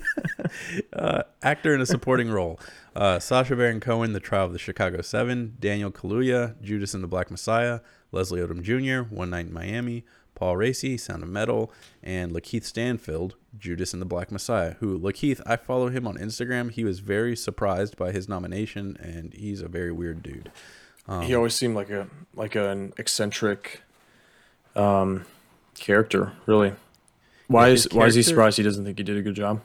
S1: uh, actor in a supporting role: uh, Sacha Baron Cohen, The Trial of the Chicago Seven; Daniel Kaluuya, Judas and the Black Messiah; Leslie Odom Jr., One Night in Miami; Paul Raci, Sound of Metal; and Lakeith Stanfield, Judas and the Black Messiah. Who Lakeith? I follow him on Instagram. He was very surprised by his nomination, and he's a very weird dude. Um,
S2: he always seemed like a like an eccentric um character, really. Why is why is he surprised he doesn't think he did a good job?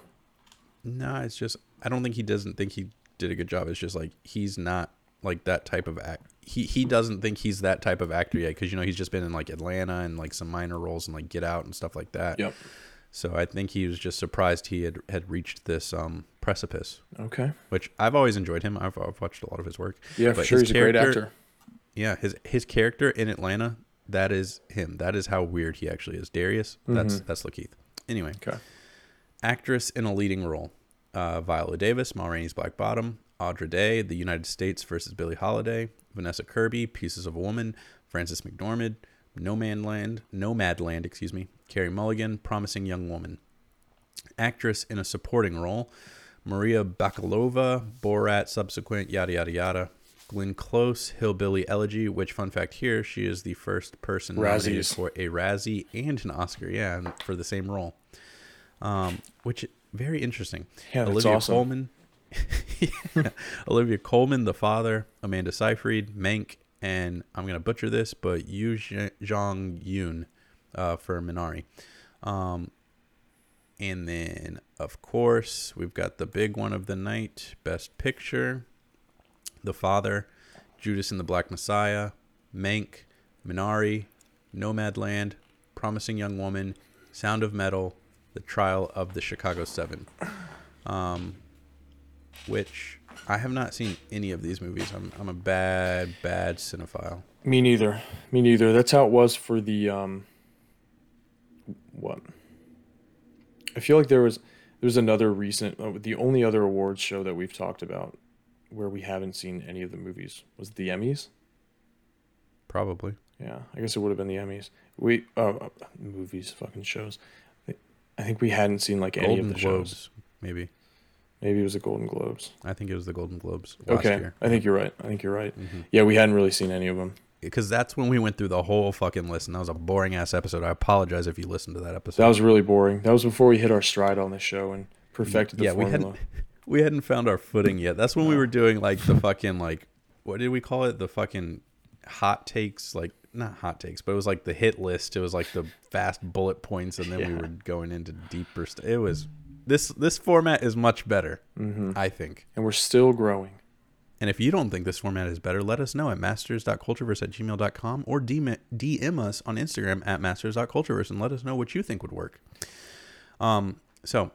S1: No, it's just I don't think he doesn't think he did a good job. It's just like he's not like that type of act. He he doesn't think he's that type of actor yet because you know he's just been in like Atlanta and like some minor roles and like Get Out and stuff like that.
S2: Yep.
S1: So I think he was just surprised he had had reached this um precipice,
S2: Okay.
S1: which I've always enjoyed him. I've, I've watched a lot of his work.
S2: Yeah, for
S1: But
S2: sure he's a great actor.
S1: Yeah, his his character in Atlanta, that is him. That is how weird he actually is. Darius, that's
S2: Mhm.
S1: that's Lakeith. Anyway,
S2: Okay.
S1: actress in a leading role: uh, Viola Davis, Ma Rainey's Black Bottom; Andra Day, The United States versus Billie Holiday; Vanessa Kirby, Pieces of a Woman; Frances McDormand, No Man Land, Nomadland, excuse me; Carey Mulligan, Promising Young Woman. Actress in a supporting role: Maria Bakalova, Borat, subsequent, yada yada yada. Glenn Close, Hillbilly Elegy. Which fun fact here, she is the first person nominated
S2: Razzies.
S1: for a Razzie and an Oscar. Yeah, and for the same role. Um, which very interesting.
S2: Yeah,
S1: Olivia
S2: awesome.
S1: Colman. Yeah. Olivia Colman, the father, Amanda Seyfried, Mank, and I'm gonna butcher this, but Yu Jong Yoon uh, for Minari. Um, and then, of course, we've got the big one of the night, Best Picture, The Father, Judas and the Black Messiah, Mank, Minari, Nomadland, Promising Young Woman, Sound of Metal, The Trial of the Chicago Seven. Um, which I have not seen any of these movies. I'm I'm a bad bad cinephile.
S2: Me neither. Me neither. That's how it was for the um. What? I feel like there was there's another recent uh, the only other awards show that we've talked about where we haven't seen any of the movies was the Emmys.
S1: Probably.
S2: Yeah, I guess it would have been the Emmys. We uh, uh, movies, fucking shows. I- think we hadn't seen like any
S1: Golden
S2: of the shows.
S1: Maybe.
S2: Maybe it was the Golden Globes.
S1: I think it was the Golden Globes last
S2: Okay,
S1: year.
S2: I think you're right. I think you're right.
S1: hmm
S2: Yeah, we hadn't really seen any of them.
S1: Because that's when we went through the whole fucking list, and that was a boring ass episode. I apologize if you listened to that episode.
S2: That was really boring. That was before we hit our stride on this show and perfected the
S1: yeah, we
S2: formula.
S1: we hadn't found our footing yet. That's when we were doing like the fucking like what did we call it? The fucking hot takes, like not hot takes, but it was like the hit list. It was like the fast bullet points, and then we were going into deeper. St- it was this this format is much better,
S2: hmm
S1: I think.
S2: And we're still growing.
S1: And if you don't think this format is better, let us know at masters.cultureverse at gmail.com or DM, DM us on Instagram at masters.cultureverse and let us know what you think would work. Um, so,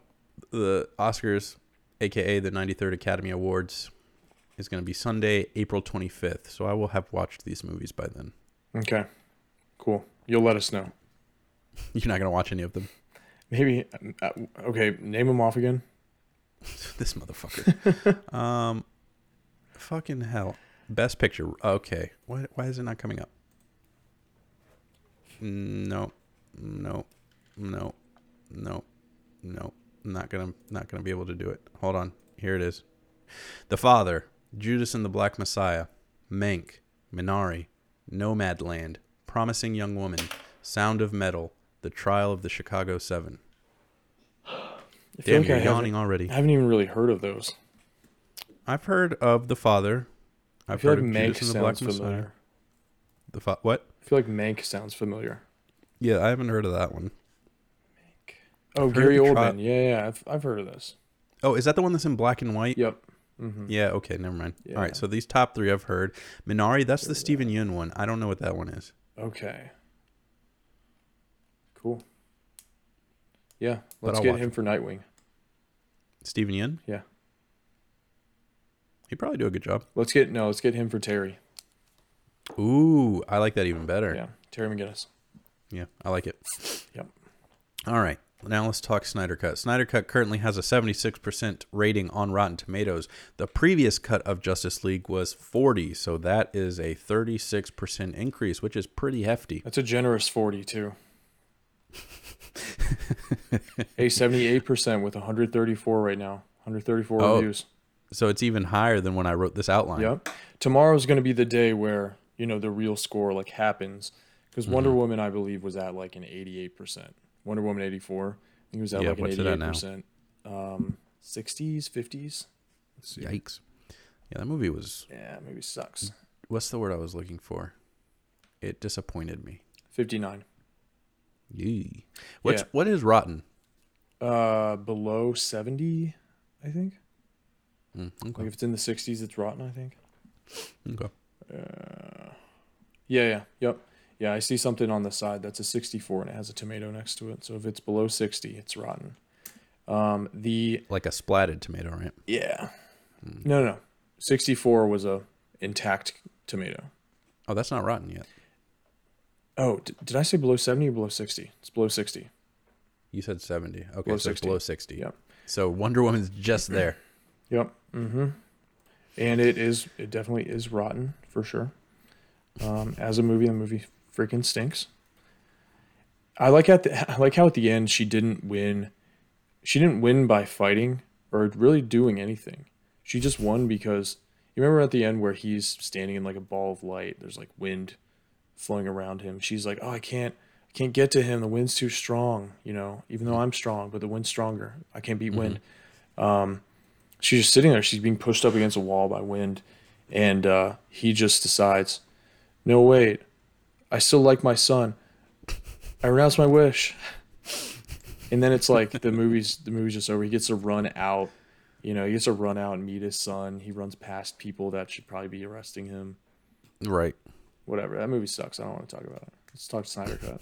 S1: the Oscars, aka the 93rd Academy Awards, is going to be Sunday, April 25th. So, I will have watched these movies by then.
S2: Okay, cool. You'll let us know.
S1: You're not going to watch any of them.
S2: Maybe. Uh, okay, name them off again.
S1: this motherfucker. um, fucking hell. Best picture. Okay. Why, why is it not coming up? No, no, no, no, no. Not gonna, not gonna be able to do it. Hold on. Here it is. The Father, Judas and the Black Messiah, Mank, Minari, Nomadland, Promising Young Woman, Sound of Metal, The Trial of the Chicago Seven.
S2: I
S1: Damn,
S2: like
S1: you're
S2: I
S1: yawning already.
S2: I haven't even really heard of those.
S1: I've heard of the father.
S2: I
S1: I've
S2: feel
S1: heard
S2: like
S1: of
S2: Mank
S1: Judas and the Black
S2: sounds
S1: Messiah.
S2: familiar.
S1: The fa- what?
S2: I feel like Mank sounds familiar.
S1: Yeah, I haven't heard of that one.
S2: Oh,
S1: I've
S2: Gary Oldman.
S1: tri-
S2: yeah, yeah, I've, I've heard of this.
S1: Oh, is that the one that's in black and white?
S2: Yep. hmm
S1: Yeah. Okay. Never mind. All
S2: Yeah.
S1: right. So these top three I've heard. Minari, that's the Steven Yeun one. I don't know what that one is.
S2: Okay. Cool. Yeah, let's get him for Nightwing.
S1: Steven Yeun.
S2: Yeah.
S1: He'd probably do a good job.
S2: Let's get no, let's get him for Terry.
S1: Ooh, I like that even better.
S2: Yeah, Terry McGinnis.
S1: Yeah, I like it.
S2: Yep.
S1: All right. Now let's talk Snyder Cut. Snyder Cut currently has a 76% rating on Rotten Tomatoes. The previous cut of Justice League was 40, so that is a 36% increase, which is pretty hefty.
S2: That's a generous forty too. hey, seventy-eight percent with one hundred thirty-four right now. One hundred thirty-four
S1: Oh,
S2: reviews.
S1: So it's even higher than when I wrote this outline.
S2: Yep. Tomorrow's going to be the day where you know the real score like happens because
S1: Mm-hmm.
S2: Wonder Woman I believe was at like an eighty-eight percent. Wonder Woman eighty-four. I think it was at
S1: Yeah,
S2: like an
S1: what's it at
S2: eighty-eight
S1: now?
S2: percent. Um, sixties, fifties.
S1: Yikes. Yeah, that movie was
S2: Yeah, maybe sucks.
S1: what's the word I was looking for? It disappointed me.
S2: Fifty-nine.
S1: Yee. What's
S2: Yeah.
S1: what is rotten?
S2: Uh, below seventy, I think.
S1: Mm,
S2: Like
S1: okay.
S2: if it's in the sixties, it's rotten. I think.
S1: okay.
S2: Uh, yeah, yeah, yep, yeah. I see something on the side that's a 64 and it has a tomato next to it. So if it's below 60, it's rotten. Um, the
S1: Like a splatted tomato, right?
S2: yeah, no, no, no. 64 was a intact tomato.
S1: Oh, that's not rotten yet.
S2: Oh, d- did I say below 70 or below 60? It's below 60.
S1: You said 70. Okay,
S2: Below
S1: so it's
S2: 60.
S1: below 60.
S2: Yep.
S1: So Wonder Woman's just there.
S2: Yep. Mm-hmm. And it is. It definitely is rotten for sure. Um, as a movie, the movie freaking stinks. I like at the, I like how at the end she didn't win. she didn't win by fighting or really doing anything. She just won because you remember at the end where he's standing in like a ball of light. There's like wind flowing around him. She's like, "Oh, I can't, I can't get to him. The wind's too strong. You know, even though I'm strong, but the wind's stronger. I can't beat wind." Um, she's just sitting there. She's being pushed up against a wall by wind, and uh, he just decides, "No, wait, I still like my son. I renounce my wish." And then it's like the movie's the movie's just over. He gets to run out. You know, he gets to run out and meet his son. He runs past people that should probably be arresting him.
S1: Right.
S2: Whatever. That movie sucks. I don't want to talk about it. Let's talk Snyder Cut.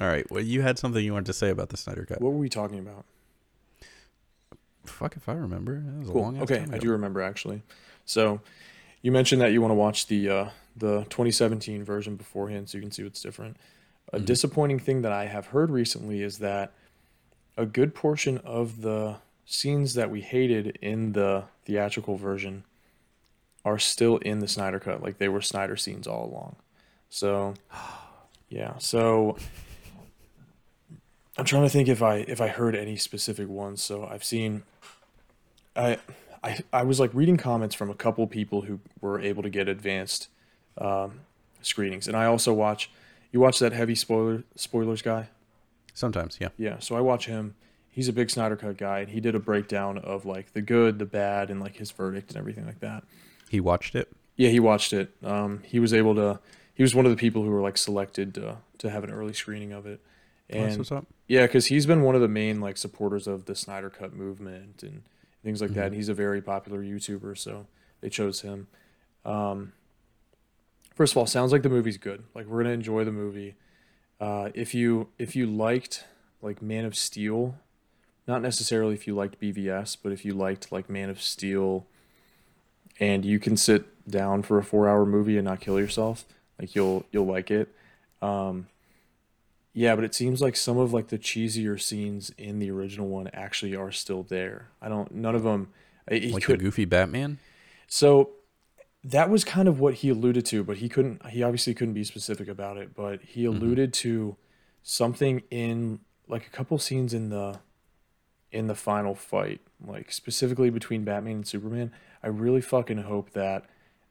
S1: All right. Well, you had something you wanted to say about the Snyder Cut.
S2: What were we talking about?
S1: Fuck if I remember. That was a
S2: Cool.
S1: long ass
S2: Okay, I do remember actually. So, you mentioned that you want to watch the uh, the 2017 version beforehand, so you can see what's different. A
S1: Mm-hmm.
S2: disappointing thing that I have heard recently is that a good portion of the scenes that we hated in the theatrical version are still in the Snyder cut, like they were Snyder scenes all along. So, yeah. So, I'm trying to think if I if I heard any specific ones. So I've seen I, I I was like reading comments from a couple people who were able to get advanced um, screenings, and I also watch. You watch that heavy spoiler spoilers guy?
S1: Sometimes, yeah.
S2: Yeah. So I watch him. He's a big Snyder Cut guy, and he did a breakdown of like the good, the bad, and like his verdict and everything like that.
S1: He watched it.
S2: Yeah, he watched it. Um, he was able to. He was one of the people who were like selected to to have an early screening of it, and
S1: what's up.
S2: yeah, because he's been one of the main like supporters of the Snyder Cut movement and things like that. And he's a very popular YouTuber, so they chose him. Um, first of all, sounds like the movie's good. Like we're gonna enjoy the movie. Uh, if you if you liked like Man of Steel, not necessarily if you liked BVS, but if you liked like Man of Steel, and you can sit down for a four hour movie and not kill yourself, like you'll you'll like it. Um, yeah, but it seems like some of like the cheesier scenes in the original one actually are still there. I don't. None of them. He
S1: Like
S2: could,
S1: the goofy Batman.
S2: so that was kind of what he alluded to, but he couldn't. He obviously couldn't be specific about it. But he mm-hmm. alluded to something in like a couple scenes in the in the final fight, like specifically between Batman and Superman. I really fucking hope that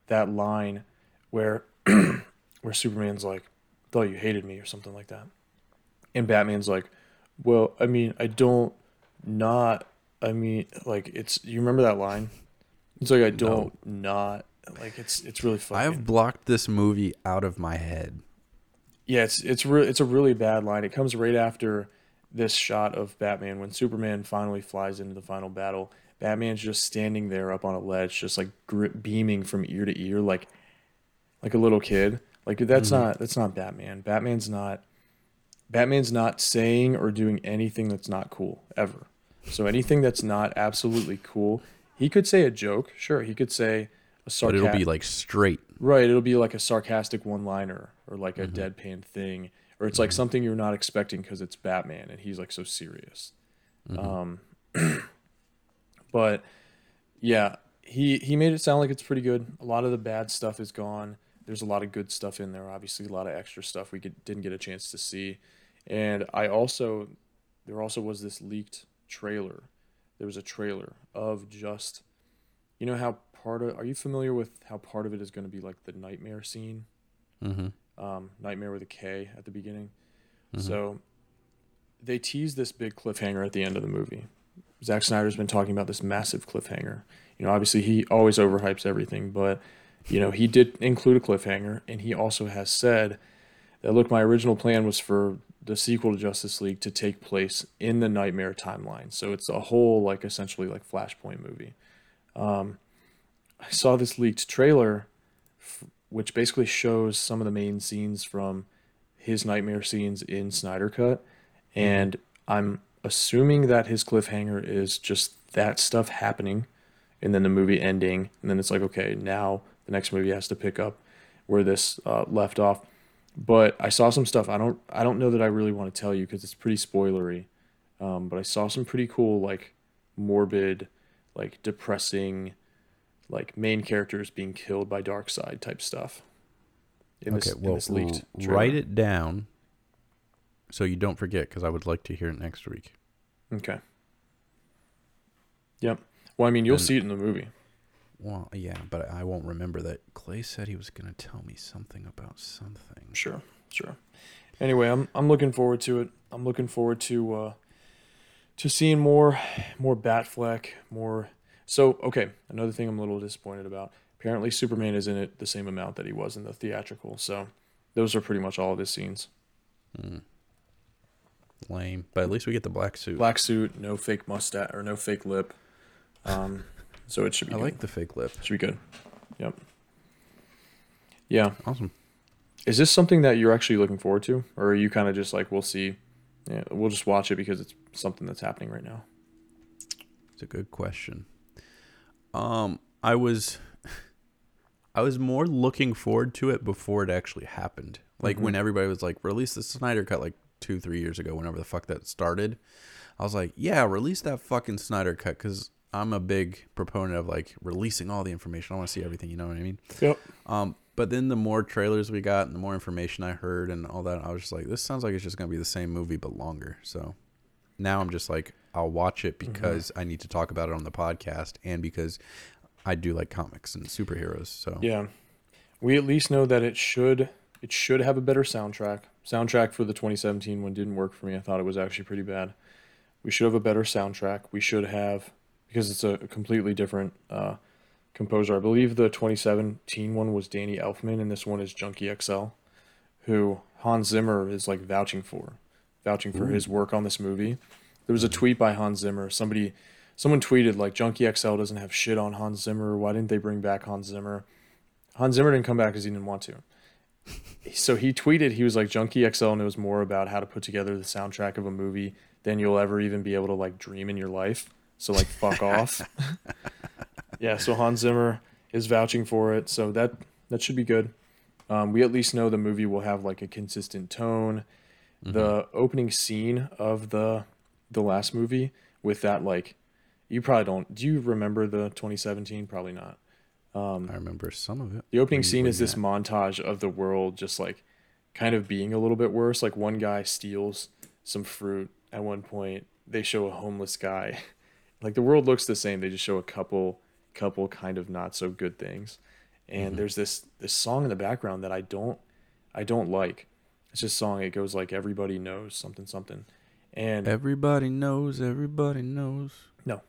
S2: that line where where Superman's like, "Thought you hated me" or something like that, and Batman's like, "Well, I mean, I don't not. I mean, like it's. You remember that line? It's like I don't not like it's. It's really fun.
S1: I've blocked this movie out of my head.
S2: Yeah, it's it's re- it's a really bad line. It comes right after this shot of Batman when Superman finally flies into the final battle. Batman's just standing there up on a ledge, just like beaming from ear to ear, like like a little kid. Like that's mm-hmm. not that's not Batman. Batman's not Batman's not saying or doing anything that's not cool ever. So anything that's not absolutely cool, he could say a joke. Sure, he could say a
S1: But it'll be like straight.
S2: Right, it'll be like a sarcastic one-liner or like a
S1: Mm-hmm.
S2: deadpan thing, or it's like something you're not expecting because it's Batman and he's like so serious.
S1: Mm-hmm.
S2: Um, but yeah, he he made it sound like it's pretty good. A lot of the bad stuff is gone. There's a lot of good stuff in there. Obviously, a lot of extra stuff we didn't get a chance to see. And I also there also was this leaked trailer. There was a trailer of just you know how part of are you familiar with how part of it is going to be like the nightmare scene?
S1: Mm-hmm.
S2: um, Knightmare with a k at the beginning. So they tease this big cliffhanger at the end of the movie. Zack Snyder's been talking about this massive cliffhanger. You know obviously he always overhypes everything but you know he did include a cliffhanger and he also has said that look my original plan was for the sequel to Justice League to take place in the Knightmare timeline. So it's a whole like essentially like flashpoint movie I saw this leaked trailer, f- which basically shows some of the main scenes from his Knightmare scenes in Snyder Cut, and I'm assuming that his cliffhanger is just that stuff happening, and then the movie ending, and then it's like okay, now the next movie has to pick up where this uh, left off. But I saw some stuff. I don't. I don't know that I really want to tell you because it's pretty spoilery. Um, but I saw some pretty cool, like morbid, like depressing like main characters being killed by Darkseid type stuff in
S1: Okay,
S2: this, in
S1: well,
S2: this leaked trailer.
S1: write it down so you don't forget because I would like to hear it next week.
S2: okay Yep. Well, I mean, you'll
S1: And-
S2: see it in the movie.
S1: Well, yeah, but I won't remember that. Clay said he was going to tell me something about something.
S2: Sure, sure. Anyway, I'm I'm looking forward to it. I'm looking forward to uh to seeing more more Batfleck, more So, okay, another thing I'm a little disappointed about. Apparently Superman is in it the same amount that he was in the theatrical. So, those are pretty much all of his scenes.
S1: Lame, but at least we get the black suit.
S2: Black suit, no fake mustache or no fake lip. Um so it should be
S1: I
S2: good.
S1: like the fake lip.
S2: should be good. Yep. Yeah.
S1: Awesome.
S2: Is this something that you're actually looking forward to, or are you kind of just like, we'll see, yeah, we'll just watch it because it's something that's happening right now?
S1: It's a good question. Um, I was, I was more looking forward to it before it actually happened. Like when everybody was like, release the Snyder Cut, like two, three years ago, whenever the fuck that started. I was like, yeah, release that fucking Snyder Cut because I'm a big proponent of like releasing all the information. I want to see everything. You know what I mean?
S2: Yep.
S1: Um, but then the more trailers we got and the more information I heard and all that, I was just like, this sounds like it's just gonna be the same movie but longer. So now I'm just like, I'll watch it because I need to talk about it on the podcast and because I do like comics and superheroes. So
S2: Yeah. We at least know that it should it should have a better soundtrack. Soundtrack for the 2017 one didn't work for me. I thought it was actually pretty bad. We should have a better soundtrack. We should have because it's a completely different uh, composer. I believe the 2017 one was Danny Elfman, and this one is Junkie XL, who Hans Zimmer is like vouching for, vouching for his work on this movie. There was a tweet by Hans Zimmer. Somebody, someone tweeted like Junkie XL doesn't have shit on Hans Zimmer. Why didn't they bring back Hans Zimmer? Hans Zimmer didn't come back because he didn't want to. So he tweeted, he was like, Junkie XL knows more about how to put together the soundtrack of a movie than you'll ever even be able to like dream in your life. So like, fuck off. yeah. So Hans Zimmer is vouching for it. So that that should be good. Um, we at least know the movie will have like a consistent tone. The opening scene of the the last movie with that like, you probably don't. Do you remember the 2017? Probably not.
S1: I remember some of it.
S2: The opening
S1: What are you
S2: scene is this
S1: looking
S2: montage of the world just like kind of being a little bit worse. Like one guy steals some fruit at one point. They show a homeless guy. Like the world looks the same. They just show a couple couple kind of not so good things. And
S1: Mm-hmm.
S2: there's this this song in the background that I don't I don't like. It's just song it goes like everybody knows something something. And?
S1: Everybody knows. Everybody knows.
S2: no.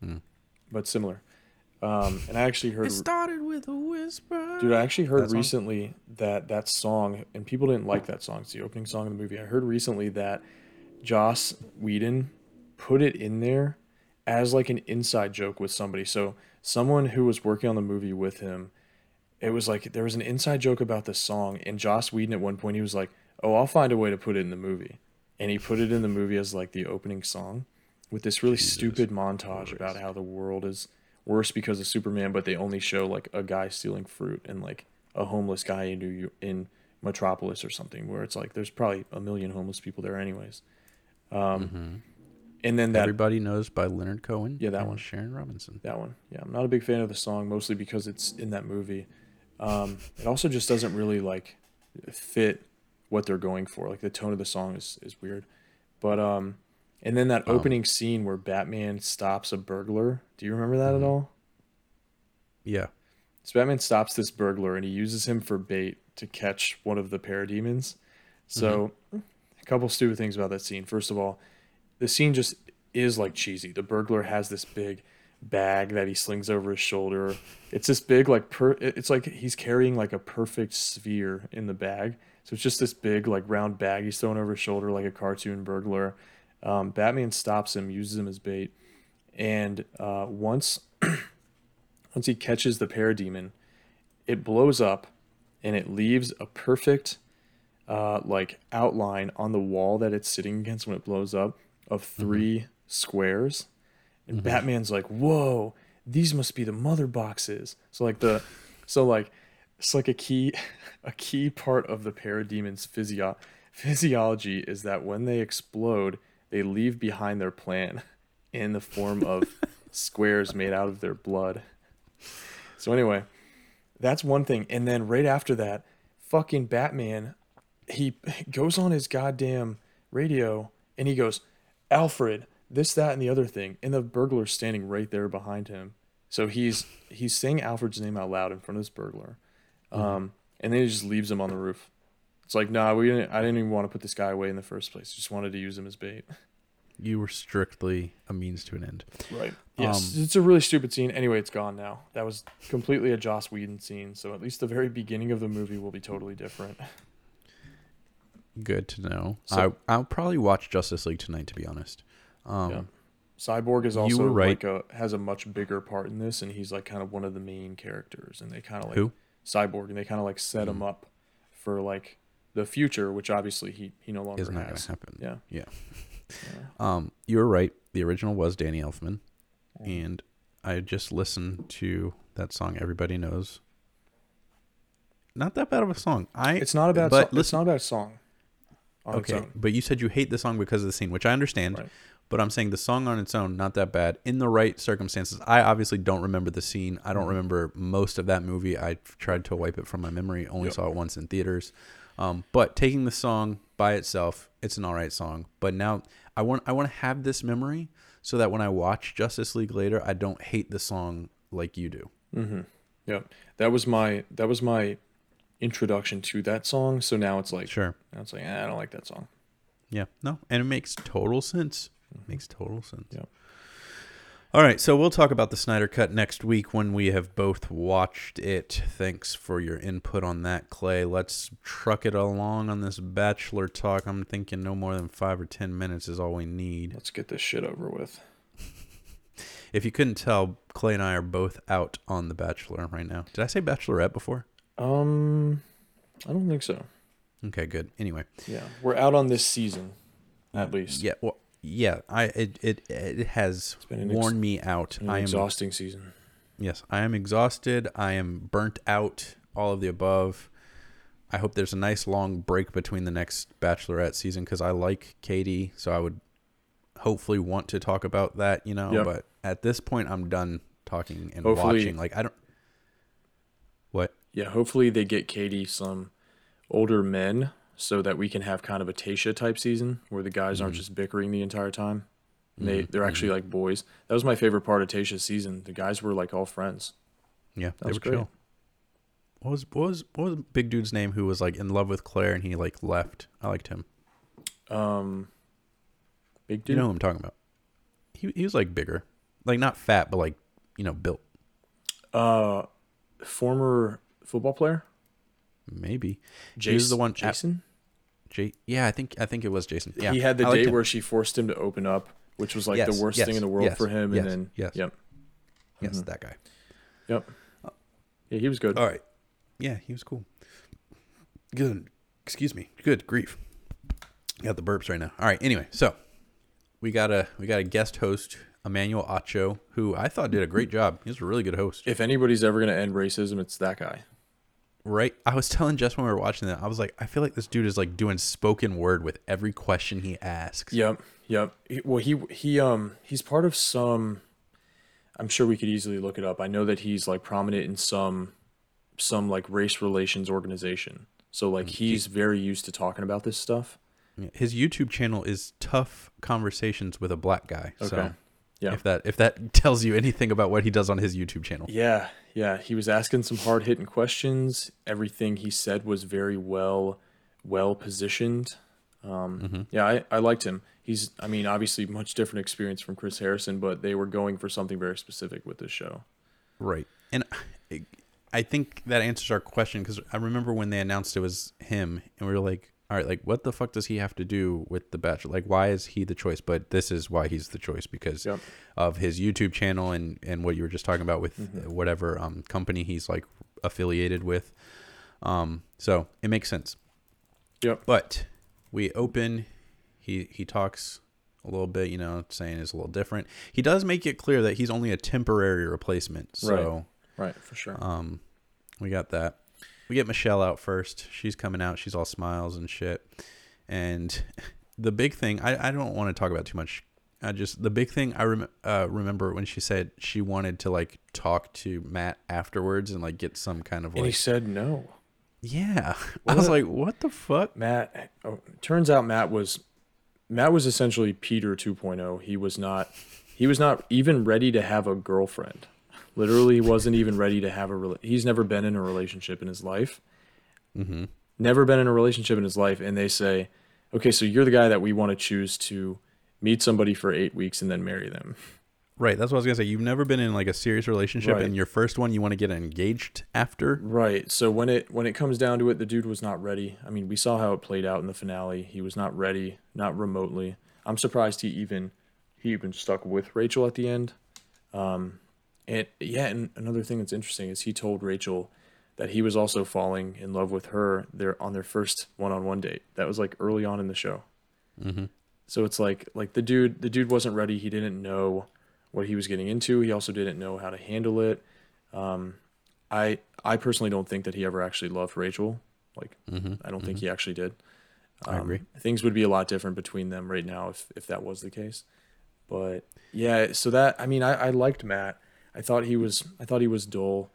S1: Hmm.
S2: But similar. Um, and I actually heard
S1: It started with a whisper.
S2: Dude, I actually heard
S1: That
S2: recently that that song, and people didn't like that song. It's the opening song of the movie. I heard recently that Joss Whedon put it in there as like an inside joke with somebody. So someone who was working on the movie with him, it was like there was an inside joke about this song, and Joss Whedon at one point he was like, "Oh, I'll find a way to put it in the movie," and he put it in the movie as like the opening song, with this really
S1: Jesus
S2: stupid montage about how the world is worse because of Superman, but they only show like a guy stealing fruit and like a homeless guy in New in Metropolis or something, where it's like there's probably a million homeless people there anyways. Um, and then that
S1: Everybody knows by Leonard Cohen.
S2: Yeah, that one.
S1: Sharon Robinson.
S2: that one, yeah, I'm not a big fan of the song, mostly because it's in that movie. Um, it also just doesn't really like fit what they're going for. Like the tone of the song is is weird, but um, and then that opening scene where Batman stops a burglar. Do you remember that at all?
S1: Yeah.
S2: So Batman stops this burglar and he uses him for bait to catch one of the parademons. So a couple stupid things about that scene. First of all, the scene just is like cheesy. The burglar has this big bag that he slings over his shoulder. It's this big like per it's like he's carrying like a perfect sphere in the bag. So it's just this big like round bag he's throwing over his shoulder like a cartoon burglar. Um, Batman stops him, uses him as bait, and uh, once once he catches the parademon, it blows up and it leaves a perfect uh, like outline on the wall that it's sitting against when it blows up of 3 squares. And Batman's like, "Whoa, these must be the mother boxes." So like the so like it's like a key a key part of the parademon's physio- physiology is that when they explode, they leave behind their plan in the form of squares made out of their blood. So anyway, that's one thing. And then right after that, fucking Batman, he goes on his goddamn radio and he goes, Alfred, this, that, and the other thing, and the burglar's standing right there behind him. So he's he's saying Alfred's name out loud in front of this burglar, um, and then he just leaves him on the roof. It's like, nah, we didn't. I didn't even want to put this guy away in the first place. Just wanted to use him as bait.
S1: You were strictly a means to an end.
S2: Right. Yes, it's a really stupid scene. Anyway, it's gone now. That was completely a Joss Whedon scene. So at least the very beginning of the movie will be totally different.
S1: Good to know.
S2: So-
S1: I I'll probably watch Justice League tonight. To be honest. Um,
S2: Yeah. Cyborg is also
S1: right.
S2: like a has a much bigger part in this, and he's like kind of one of the main characters. And they kind of like
S1: Who?
S2: Cyborg, and they kind of like set him up for like the future, which obviously he he no longer
S1: is not
S2: has.
S1: to happen.
S2: Yeah.
S1: Yeah.
S2: Yeah.
S1: Um, you were right. The original was Danny Elfman,
S2: Mm.
S1: and I just listened to that song. Everybody knows. Not that bad of a song. I
S2: It's not a bad. Song. It's not a bad song.
S1: Okay, but you said you hate the song because of the scene, which I understand.
S2: Right.
S1: But I'm saying the song on its own, not that bad. In the right circumstances, I obviously don't remember the scene. I don't
S2: Mhm.
S1: remember most of that movie. I tried to wipe it from my memory. Only
S2: Yep.
S1: saw it once in theaters. Um, but taking the song by itself, it's an all right song. But now I want I want to have this memory so that when I watch Justice League later, I don't hate the song like you do.
S2: Mm-hmm. Yeah, that was my that was my introduction to that song. So now it's like
S1: Sure.
S2: now it's like eh, I don't like that song.
S1: Yeah. No, and it makes total sense. Makes total sense.
S2: Yep.
S1: All right, so we'll talk about the Snyder Cut next week when we have both watched it. Thanks for your input on that, Clay. Let's truck it along on this Bachelor talk. I'm thinking no more than five or ten minutes is all we need.
S2: Let's get this shit over with.
S1: If you couldn't tell, Clay and I are both out on The Bachelor right now. Did I say Bachelorette before?
S2: Um, I don't think so.
S1: Okay, good. Anyway,
S2: Yeah, we're out on this season, at least.
S1: yeah, well, yeah, I it it, it has
S2: been an ex-
S1: worn me out.
S2: An
S1: I am
S2: exhausting season.
S1: Yes, I am exhausted. I am burnt out. All of the above. I hope there's a nice long break between the next Bachelorette season because I like Katie, so I would hopefully want to talk about that, you know.
S2: Yep.
S1: But at this point, I'm done talking and
S2: Hopefully-
S1: watching. Like I don't. What?
S2: Yeah, hopefully they get Katie some older men so that we can have kind of a Tayshia type season where the guys aren't
S1: Mhm.
S2: just bickering the entire time. And They they're actually like boys. That was my favorite part of Tayshia's season. The guys were like all friends.
S1: Yeah, they
S2: was
S1: were
S2: great.
S1: chill. What was what was what was big dude's name who was like in love with Clare and he like left? I liked him.
S2: Um, big dude.
S1: You know who I'm talking about? He he was like bigger, like not fat, but like you know built.
S2: Uh, former football player.
S1: Maybe.
S2: Jason.
S1: He was the one
S2: Jason.
S1: J- yeah, I think I think it was Jason. Yeah,
S2: he had the
S1: I
S2: date where she forced him to open up, which was like
S1: Yes,
S2: the worst
S1: yes,
S2: thing in the world
S1: yes,
S2: for him. and then
S1: yes.
S2: yep,
S1: yes,
S2: Mhm.
S1: that guy.
S2: yep. Yeah, he was good.
S1: All right, yeah, he was cool. Good, excuse me. Good grief, got the burps right now. All right, anyway, so we got a we got a guest host, Emmanuel Acho, who I thought did a great job. He was a really good host.
S2: If anybody's ever gonna end racism, it's that guy.
S1: Right, I was telling Jess when we were watching that, I was like, I feel like this dude is like doing spoken word with every question he asks.
S2: Yep, yep. He, well, he he um he's part of some. I'm sure we could easily look it up. I know that he's like prominent in some some like race relations organization. So like he's very used to talking about this stuff.
S1: His YouTube channel is Tough Conversations with a Black Guy. So
S2: Okay. Yeah.
S1: if that if that tells you anything about what he does on his YouTube channel.
S2: Yeah, yeah. He was asking some hard hitting questions. Everything he said was very well well positioned. Um,
S1: Mhm.
S2: Yeah, I, I liked him. He's I mean, obviously much different experience from Chris Harrison, but they were going for something very specific with this show.
S1: Right. And I- I think that answers our question because I remember when they announced it was him, and we were like, all right, like, what the fuck does he have to do with The Bachelor? Like, why is he the choice? But this is why he's the choice because
S2: Yep.
S1: of his YouTube channel and, and what you were just talking about with
S2: Mhm.
S1: whatever um, company he's like affiliated with. Um, so it makes sense.
S2: Yep.
S1: But we open, he, he talks a little bit, you know, saying is a little different. He does make it clear that he's only a temporary replacement. So.
S2: Right, for sure.
S1: Um, we got that. We get Michelle out first. She's coming out. She's all smiles and shit. And the big thing, I, I don't want to talk about too much. I just the big thing I rem- uh, remember when she said she wanted to like talk to Matt afterwards and like get some kind of
S2: and he said no.
S1: yeah. I was like, what the fuck?
S2: Matt. Oh, turns out Matt was Matt was essentially Peter 2.0. He was not he was not even ready to have a girlfriend. Literally, he wasn't even ready to have a. Rela- he's never been in a relationship in his life.
S1: Mm-hmm.
S2: Never been in a relationship in his life, and they say, "Okay, so you're the guy that we want to choose to meet somebody for eight weeks and then marry them."
S1: Right. That's what I was gonna say. You've never been in like a serious relationship,
S2: Right.
S1: and your first one you want to get engaged after.
S2: Right. So when it when it comes down to it, the dude was not ready. I mean, we saw how it played out in the finale. He was not ready, not remotely. I'm surprised he even he even stuck with Rachel at the end. Um, and yeah, and another thing that's interesting is he told Rachel that he was also falling in love with her there on their first one-on-one date. That was like early on in the show.
S1: Mm-hmm.
S2: So it's like like the dude the dude wasn't ready. He didn't know what he was getting into. He also didn't know how to handle it. Um, I I personally don't think that he ever actually loved Rachel. Like
S1: Mm-hmm.
S2: I don't think he actually did. Um,
S1: I agree.
S2: Things would be a lot different between them right now if if that was the case. But yeah, so that I mean I, I liked Matt. I thought he was I thought he was dull.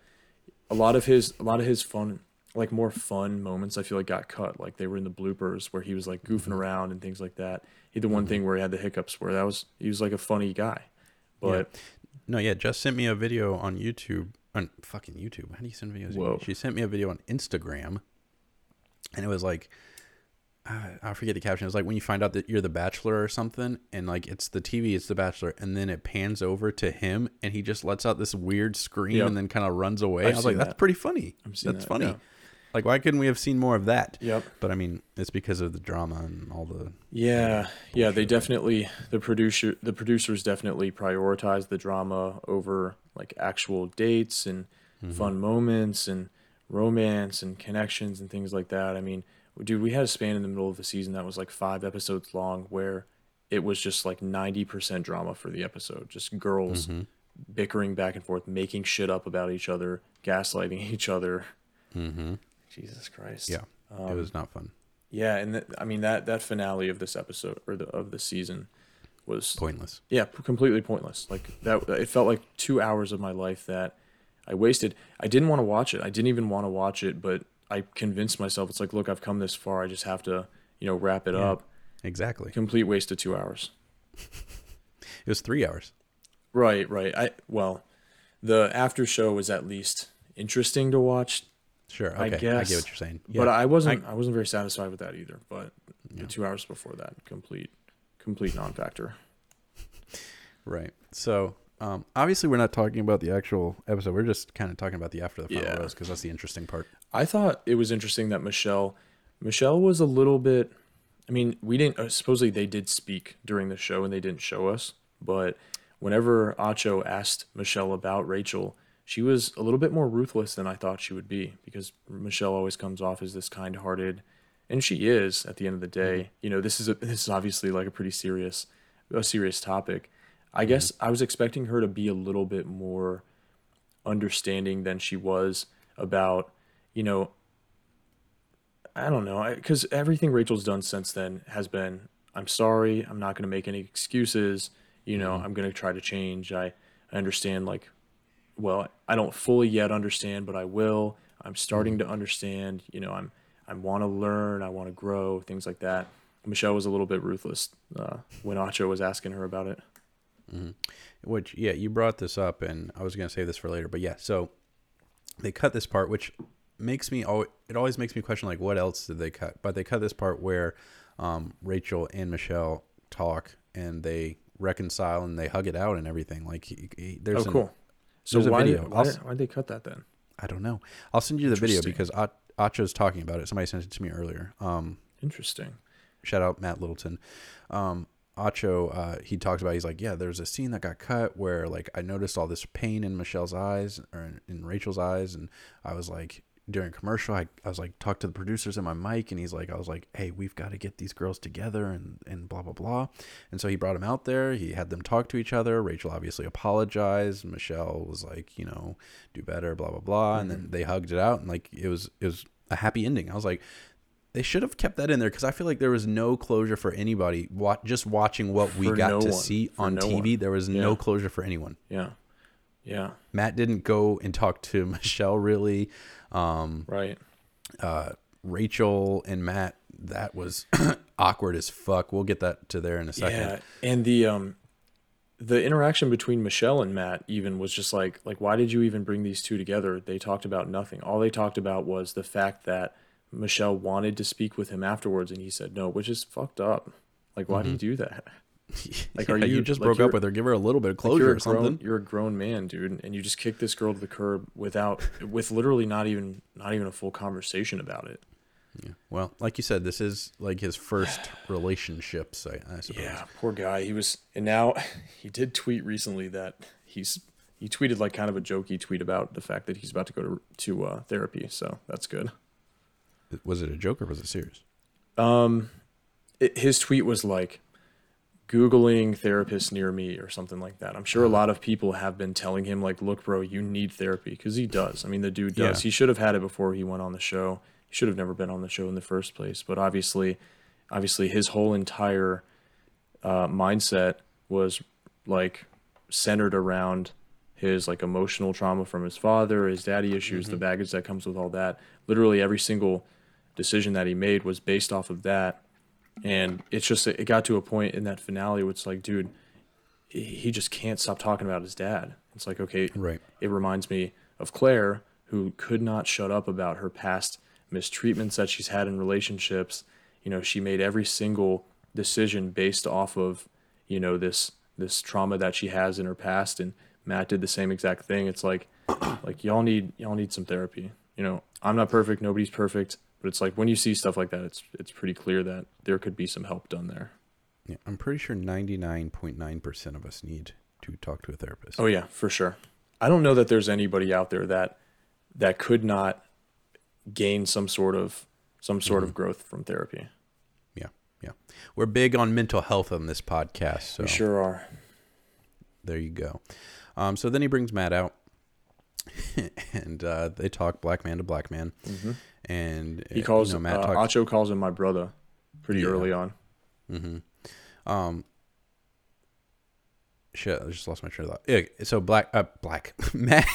S2: A lot of his a lot of his fun like more fun moments I feel like got cut. Like they were in the bloopers where he was like goofing mm-hmm. around and things like that. He had the one mm-hmm. thing where he had the hiccups where that was he was like a funny guy. But
S1: No, yeah, Jess sent me a video on YouTube. On fucking YouTube. How do you send videos?
S2: Whoa.
S1: She sent me a video on Instagram, and it was like, I forget the caption. It was like when you find out that you're the Bachelor or something, and like it's the TV, it's the Bachelor, and then it pans over to him, and he just lets out this weird scream
S2: Yep.
S1: and then kind of runs away.
S2: I've
S1: I was like,
S2: seen
S1: that's pretty funny. That's
S2: that,
S1: funny.
S2: yeah.
S1: Like, why couldn't we have seen more of that?
S2: Yep.
S1: But I mean, it's because of the drama and all the.
S2: Yeah, yeah, they definitely the producer the producers definitely prioritize the drama over like actual dates and mm-hmm. fun moments and romance and connections and things like that. I mean, dude, we had a span in the middle of the season that was like 5 episodes long where it was just like 90% drama for the episode, just girls bickering back and forth, making shit up about each other, gaslighting each other.
S1: Mm-hmm.
S2: Jesus Christ.
S1: Yeah, it was not fun.
S2: Yeah, and th- I mean that that finale of this episode or the of the season was
S1: Pointless.
S2: yeah p- completely pointless. Like that, it felt like two hours of my life that I wasted. I didn't want to watch it. I didn't even want to watch it, but I convinced myself it's like, look, I've come this far. I just have to you know wrap it
S1: Yeah.
S2: up.
S1: Exactly.
S2: Complete waste of two hours.
S1: It was three hours.
S2: Right, right. I well, the after show was at least interesting to watch,
S1: Sure.
S2: I
S1: Okay. I,
S2: guess,
S1: get what you're saying.
S2: but I wasn't I, wasn't very satisfied with that either. But
S1: Yeah.
S2: the two hours before that, complete complete non-factor.
S1: Right. So, um, obviously, we're not talking about the actual episode. We're just kind of talking about the after the final
S2: Yeah.
S1: rose because that's the interesting part.
S2: I thought it was interesting that Michelle, Michelle was a little bit. I mean, we didn't. Uh, supposedly, they did speak during the show, and they didn't show us. But whenever Acho asked Michelle about Rachel, she was a little bit more ruthless than I thought she would be, because Michelle always comes off as this kind-hearted, and she is at the end of the day. You know, this is a, this is obviously like a pretty serious, a serious topic. I guess I was expecting her to be a little bit more understanding than she was about, you know, I don't know, because everything Rachel's done since then has been, I'm sorry, I'm not going to make any excuses, you know, I'm going to try to change. I, I understand, like, well, I don't fully yet understand, but I will. I'm starting to understand, you know, I'm, I want to learn, I want to grow, things like that. Michelle was a little bit ruthless uh, when Acho was asking her about it.
S1: Which, yeah, you brought this up, and I was going to save this for later, but yeah, so they cut this part, which makes me, al- it always makes me question, like, what else did they cut? But they cut this part where um, Rachel and Michelle talk and they reconcile and they hug it out and everything. Like, he, he,
S2: Oh,
S1: there's an-
S2: cool. So
S1: there's a
S2: why,
S1: video.
S2: Why, did,
S1: s-
S2: why'd they cut that then?
S1: I don't know. I'll send you the video because A- Acho's talking about it. Somebody sent it to me earlier. Um,
S2: Interesting.
S1: shout out Matt Littleton. Um, Acho, uh, he talks about, he's like, yeah, there's a scene that got cut where like I noticed all this pain in Michelle's eyes or in, in Rachel's eyes. And I was like, during commercial, I, I was like, talk to the producers in my mic. And he's like, I was like, hey, we've got to get these girls together and, and blah, blah, blah. And so he brought them out there. He had them talk to each other. Rachel obviously apologized. Michelle was like, you know, do better, blah, blah, blah. And then they hugged it out. And like, it was, it was a happy ending. I was like, they should have kept that in there because I feel like there was no closure for anybody. Wa- just watching what we
S2: For
S1: got
S2: no
S1: to
S2: one.
S1: see
S2: For
S1: on
S2: no
S1: TV,
S2: one.
S1: there was
S2: Yeah.
S1: no closure for anyone.
S2: Yeah. Yeah.
S1: Matt didn't go and talk to Michelle really. Um,
S2: Right.
S1: uh, Rachel and Matt, that was awkward as fuck. We'll get that to there in a second.
S2: Yeah, and the um, the interaction between Michelle and Matt even was just like like why did you even bring these two together? They talked about nothing. All they talked about was the fact that Michelle wanted to speak with him afterwards, and he said no, which is fucked up. Like, why do you do that?
S1: Like,
S2: Like, are
S1: you,
S2: you-
S1: just
S2: like,
S1: broke up with her? Give her a little bit of closure
S2: you're
S1: or
S2: a grown,
S1: something.
S2: You're a grown man, dude, and you just kick this girl to the curb without with literally not even not even a full conversation about it.
S1: Yeah. Well, like you said, this is like his first relationships, I, I suppose.
S2: Yeah, poor guy. He was, and now he did tweet recently that he's he tweeted like kind of a jokey tweet about the fact that he's about to go to to uh, therapy. So that's good.
S1: Was it a joke or was it serious?
S2: Um, it, his tweet was like, "Googling therapist near me" or something like that. I'm sure a lot of people have been telling him like, "Look, bro, you need therapy," because he does. I mean, the dude does.
S1: Yeah.
S2: He should have had it before he went on the show. He should have never been on the show in the first place. But obviously, obviously, his whole entire uh, mindset was like centered around his like emotional trauma from his father, his daddy issues, the baggage that comes with all that. Literally every single decision that he made was based off of that. And it's just it got to a point in that finale where it's like, dude, he- just can't stop talking about his dad. It's like, okay,
S1: Right.
S2: it reminds me of Clare, who could not shut up about her past mistreatments that she's had in relationships. You know, she made every single decision based off of, you know, this this trauma that she has in her past and Matt did the same exact thing. It's like like y'all need y'all need some therapy. You know, I'm not perfect, nobody's perfect, but it's like when you see stuff like that, it's it's pretty clear that there could be some help done there.
S1: Yeah, I'm pretty sure 99.9% of us need to talk to a therapist.
S2: Oh yeah, for sure. I don't know that there's anybody out there that that could not gain some sort of some sort of growth from therapy.
S1: Yeah, yeah. We're big on mental health on this podcast, so
S2: We sure are.
S1: there you go. Um, so then he brings Matt out, and uh, they talk black man to black man, and
S2: Mm-hmm. He
S1: uh,
S2: calls
S1: you know, Matt
S2: uh,
S1: talks.
S2: Acho calls him my brother pretty
S1: Yeah.
S2: early on.
S1: Um, shit, I just lost my train of thought. Yeah, so black, uh, black Matt,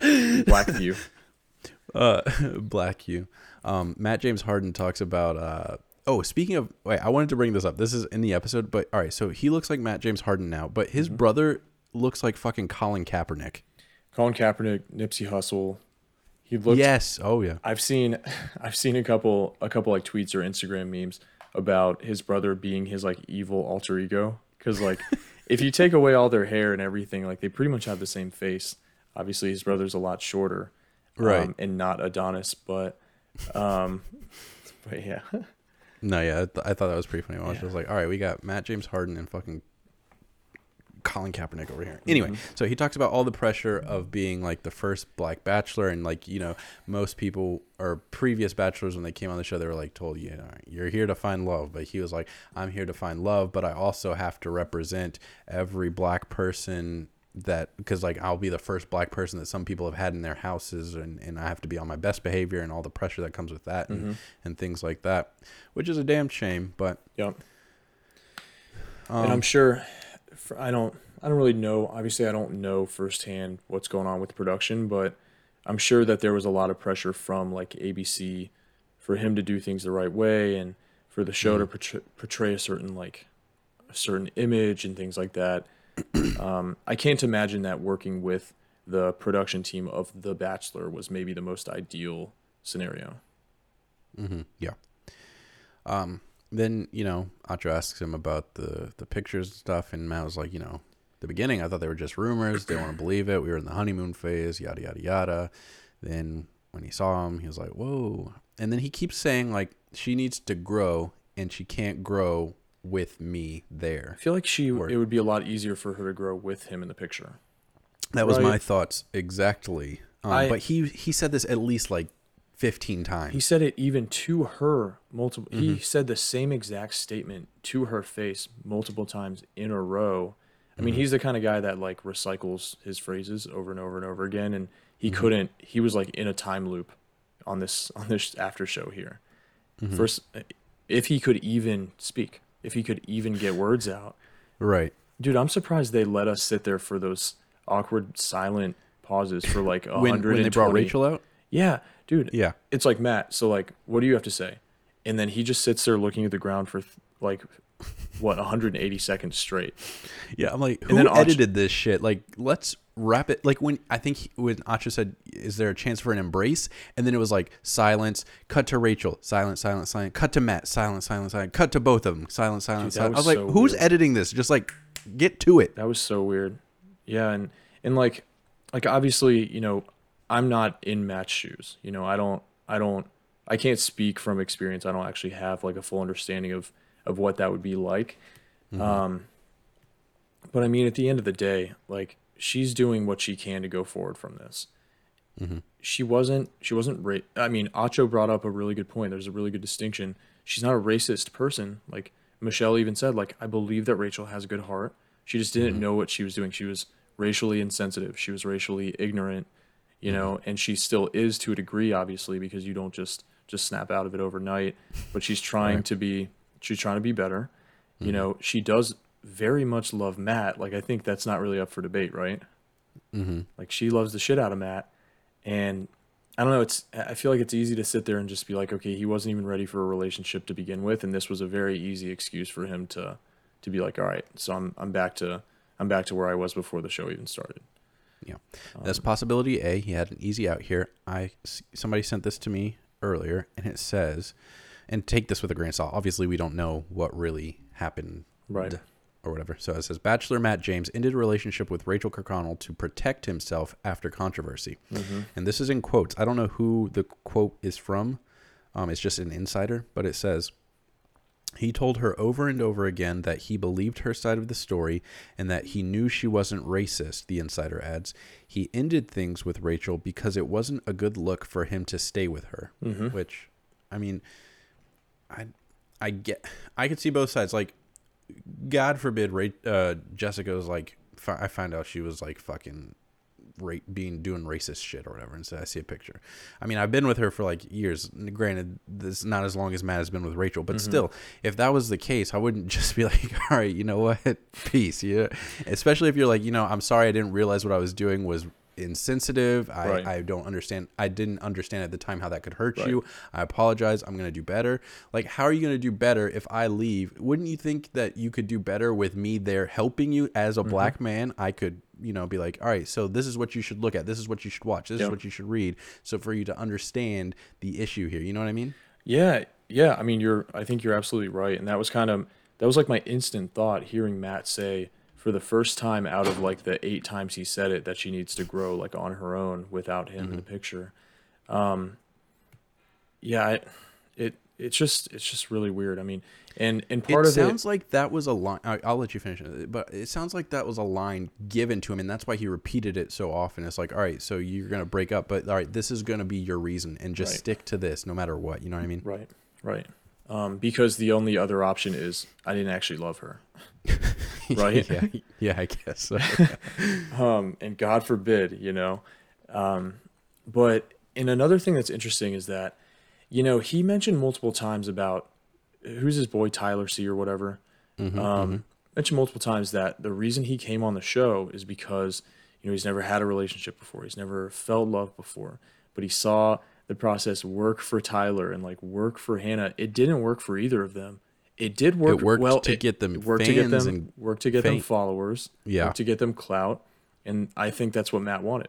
S2: Blackview.
S1: uh, black you. Um, Matt James Harden talks about. Uh, oh, speaking of, wait, I wanted to bring this up. This is in the episode, but all right. So he looks like Matt James Harden now, but his brother looks like fucking Colin Kaepernick.
S2: Colin Kaepernick, Nipsey Hussle. He looks
S1: yes. Oh yeah.
S2: I've seen I've seen a couple a couple like tweets or Instagram memes about his brother being his like evil alter ego cuz like if you take away all their hair and everything like they pretty much have the same face. Obviously his brother's a lot shorter. um,
S1: Right.
S2: and not Adonis, but um but yeah.
S1: No, yeah, I, th- I thought that was pretty funny. I was just like, all right, we got Matt James Harden and fucking Colin Kaepernick over here. Anyway, so he talks about all the pressure of being like the first black bachelor, and like you know, most people or previous bachelors when they came on the show, they were like told, you know, you're here to find love, but he was like, I'm here to find love, but I also have to represent every black person that because like I'll be the first black person that some people have had in their houses and, and I have to be on my best behavior and all the pressure that comes with that and, and things like that which is a damn shame but
S2: yeah,
S1: um,
S2: and I'm sure for, I don't I don't really know obviously I don't know firsthand what's going on with the production but I'm sure that there was a lot of pressure from like ABC for him to do things the right way and for the show to portray, portray a certain like a certain image and things like that um, I can't imagine that working with the production team of The Bachelor was maybe the most ideal scenario
S1: hmm Yeah. Um. Then you know, Acho asks him about the the pictures and stuff, and Matt was like, you know, the beginning I thought they were just rumors. Didn't want to believe it. We were in the honeymoon phase. Yada yada yada. Then when he saw him, he was like, whoa. And then he keeps saying like she needs to grow, and she can't grow with me there.
S2: I feel like she
S1: Word.
S2: it would be a lot easier for her to grow with him in the picture
S1: That was
S2: Right.
S1: my thoughts exactly. Um,
S2: I-
S1: but he he said this at least like fifteen times.
S2: He said it even to her multiple. He mm-hmm. said the same exact statement to her face multiple times in a row. I mean, mm-hmm. he's the kind of guy that like recycles his phrases over and over and over again, and he mm-hmm. couldn't. He was like in a time loop on this on this after show here. First, if he could even speak, if he could even get words out,
S1: right.
S2: dude, I'm surprised they let us sit there for those awkward silent pauses for like a
S1: When
S2: hundred.
S1: when they brought Rachel out.
S2: Yeah, dude,
S1: Yeah.
S2: it's like Matt. So like, what do you have to say? and then he just sits there looking at the ground for like what 180 seconds straight.
S1: Yeah, I'm like, who
S2: then Ach-
S1: edited this shit? Like, let's wrap it. Like when I think he, when Acho said, "Is there a chance for an embrace?" and then it was like silence. Cut to Rachel. Silence. Silence. Silence. Cut to Matt. Silence. Silence. Silence. Cut to both of them. Silence. Silence.
S2: Dude,
S1: silence. I was
S2: was
S1: like,
S2: so
S1: who's
S2: weird.
S1: editing this? Just like, get to it.
S2: That was so weird. Yeah, and and like like obviously, you know, I'm not in Matt's shoes. You know, I don't I don't I can't speak from experience. I don't actually have like a full understanding of of what that would be like. Mm-hmm. Um but I mean at the end of the day, like she's doing what she can to go forward from this. Mm-hmm. She wasn't she wasn't ra- I mean, Acho brought up a really good point. There's a really good distinction. She's not a racist person. Like Michelle even said like I believe that Rachel has a good heart. She just didn't mm-hmm. know what she was doing. She was racially insensitive. She was racially ignorant, you know, and she still is to a degree, obviously, because you don't just just snap out of it overnight. But she's trying to be she's trying to be better. You know, she does very much love Matt. Like I think that's not really up for debate, right?
S1: Mm-hmm.
S2: Like she loves the shit out of Matt, and I don't know. It's I feel like it's easy to sit there and just be like, okay, he wasn't even ready for a relationship to begin with, and this was a very easy excuse for him to to be like, all right, so I'm I'm back to I'm back to where I was before the show even started.
S1: Yeah, that's possibility A. He had an easy out here. I somebody sent this to me earlier, and it says, and take this with a grain of salt. Obviously, we don't know what really happened,
S2: Right.
S1: or whatever. So it says, Bachelor Matt James ended a relationship with Rachel Kirkconnell to protect himself after controversy, and this is in quotes. I don't know who the quote is from. Um, it's just an insider, but it says. He told her over and over again that he believed her side of the story and that he knew she wasn't racist, the insider adds. He ended things with Rachel because it wasn't a good look for him to stay with her. Which, I mean, I, I get, I could see both sides. Like, God forbid, Ra- uh, Jessica was like, I find out she was like fucking ra- being doing racist shit or whatever. And so I see a picture. I mean, I've been with her for like years. Granted, this is not as long as Matt has been with Rachel, but mm-hmm. still, if that was the case, I wouldn't just be like, all right, you know what, peace. Yeah, especially if you're like, you know, I'm sorry, I didn't realize what I was doing was insensitive. I,
S2: Right.
S1: I don't understand. I didn't understand at the time how that could hurt
S2: Right.
S1: you. I apologize. I'm going to do better. Like, how are you going to do better if I leave? Wouldn't you think that you could do better with me there helping you as
S2: Mm-hmm.
S1: a black man? I could, you know, be like, all right, so this is what you should look at. This is what you should watch. This
S2: Yeah.
S1: is what you should read. So for you to understand the issue here, you know what I mean?
S2: Yeah, yeah. I mean, you're. I think you're absolutely right, and that was kind of that was like my instant thought hearing Matt say for the first time out of like the eight times he said it that she needs to grow like on her own without him in the picture. Um, yeah, I, it it's just it's just really weird. I mean, and and part of
S1: it
S2: of
S1: sounds like that was a line. I- I'll let you finish it, but it sounds like that was a line given to him, and that's why he repeated it so often. It's like, all right, so you're gonna break up, but all right, this is gonna be your reason, and just
S2: Right.
S1: stick to this no matter what. You know what I mean?
S2: right, right. Um, because the only other option is I didn't actually love her. Right?
S1: yeah, yeah, I guess. So.
S2: um, and God forbid, you know. Um, but and another thing that's interesting is that, you know, he mentioned multiple times about who's his boy Tyler C or whatever. um, Mentioned multiple times that the reason he came on the show is because you know he's never had a relationship before, he's never felt love before, but he saw the process work for Tyler and like work for Hannah. It didn't work for either of them. It did work.
S1: It worked
S2: well
S1: to
S2: it-
S1: get them
S2: worked to get
S1: fans
S2: them
S1: and
S2: work to get them followers.
S1: Yeah.
S2: to get them clout, and I think that's what Matt wanted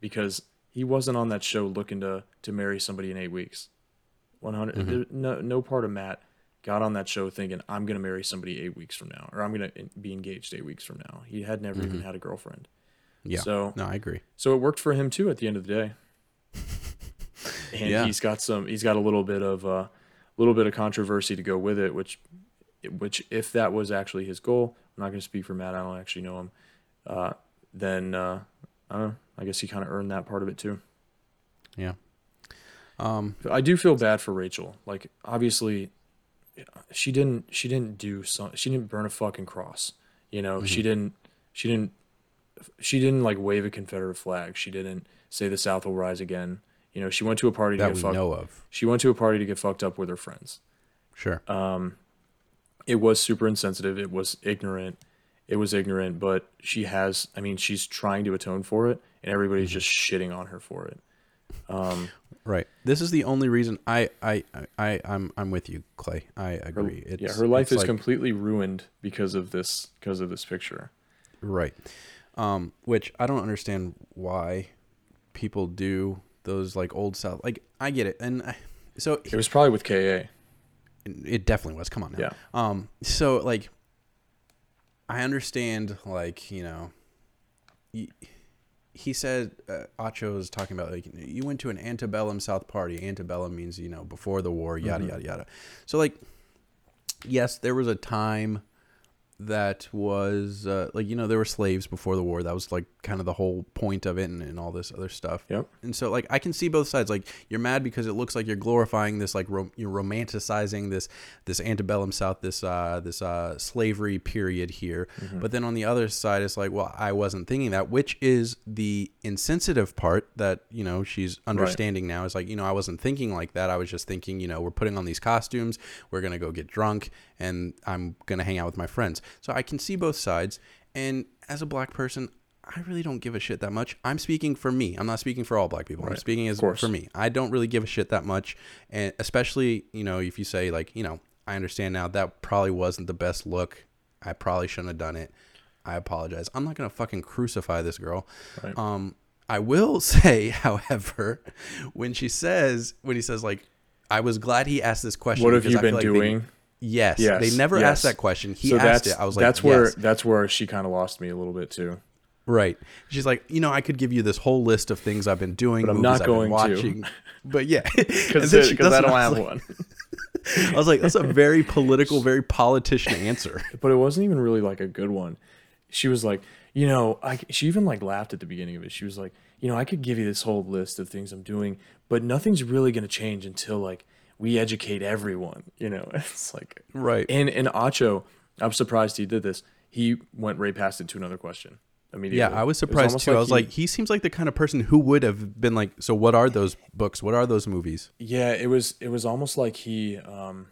S2: because he wasn't on that show looking to to marry somebody in eight weeks. One
S1: Mm-hmm.
S2: No, no part of Matt got on that show thinking I'm gonna marry somebody eight weeks from now, or I'm gonna be engaged eight weeks from now. He had never even had a girlfriend,
S1: Mm-hmm. Yeah.
S2: So-
S1: no, I agree.
S2: so it worked for him too at the end of the day. And
S1: Yeah.
S2: he's got some. He's got a little bit of uh, little bit of controversy to go with it, which, which if that was actually his goal, I'm not going to speak for Matt. I don't actually know him. Uh, then uh, I don't know. I guess he kind of earned that part of it too.
S1: Yeah. Um.
S2: I do feel bad for Rachel. Like obviously, she didn't. She didn't do some. She didn't burn a fucking cross. You know. She didn't. She didn't. She didn't like wave a Confederate flag. She didn't say the South will rise again. You know. She went to a party to get
S1: we
S2: fucked.
S1: know of.
S2: She went to a party to get fucked up with her friends.
S1: Sure.
S2: It was super insensitive. It was ignorant. It was ignorant. But she has. I mean, she's trying to atone for it, and everybody's just shitting on her for it. Um,
S1: Right. This is the only reason I I I I'm I'm with you, Clay. I
S2: her,
S1: agree.
S2: yeah, her life is
S1: like-
S2: completely ruined because of this because of this picture.
S1: Right. Um, which I don't understand why people do those like old South. Like I get it, and I, so
S2: It was probably with KA.
S1: it definitely was. Come on now.
S2: Yeah.
S1: Um. So like, I understand. Like you know, he, he said uh, Acho was talking about like you went to an antebellum South party. Antebellum means you know before the war. Yada yada yada. So like, yes, there was a time that was uh, like you know there were slaves before the war that was like kind of the whole point of it and, and all this other stuff.
S2: Yep.
S1: and so like i can see both sides. Like you're mad because it looks like you're glorifying this like rom- you're romanticizing this this antebellum south this uh this uh slavery period here. But then on the other side it's like well i wasn't thinking that which is the insensitive part that you know she's understanding now. Is like you know i wasn't thinking like that. I was just thinking you know we're putting on these costumes. We're gonna go get drunk and i'm gonna hang out with my friends. So i can see both sides. And as a black person I really don't give a shit that much. I'm speaking for me. I'm not speaking for all black people. I'm speaking as for me. I don't really give a shit that much, and especially you know if you say like you know I understand now that probably wasn't the best look. I probably shouldn't have done it. I apologize. I'm not gonna fucking crucify this girl.
S2: Right.
S1: Um, I will say, however, when she says when he says like, I was glad he asked this question.
S2: What have
S1: because
S2: you
S1: I
S2: been
S1: like they-
S2: doing?
S1: yes,
S2: Yes,
S1: they never
S2: yes.
S1: asked that question. He
S2: so
S1: asked it. I was like,
S2: that's where
S1: yes.
S2: that's where she kind of lost me a little bit too.
S1: Right. She's like, you know, I could give you this whole list of things I've been doing,
S2: But I'm not
S1: I've been
S2: going to.
S1: watching. But yeah,
S2: Because I don't have
S1: like-
S2: one.
S1: I was like, that's a very political, very politician answer.
S2: but it wasn't even really like a good one. She was like, you know, I, she even like laughed at the beginning of it. She was like, you know, I could give you this whole list of things I'm doing, but nothing's really going to change until like we educate everyone. You know, it's like,
S1: Right.
S2: and and Acho, I'm surprised he did this. He went right past it to another question immediately.
S1: Yeah, I was surprised
S2: almost
S1: too. I was
S2: he-
S1: like, he seems like the kind of person who would have been like, so what are those books? What are those movies?
S2: Yeah, it was it was almost like he um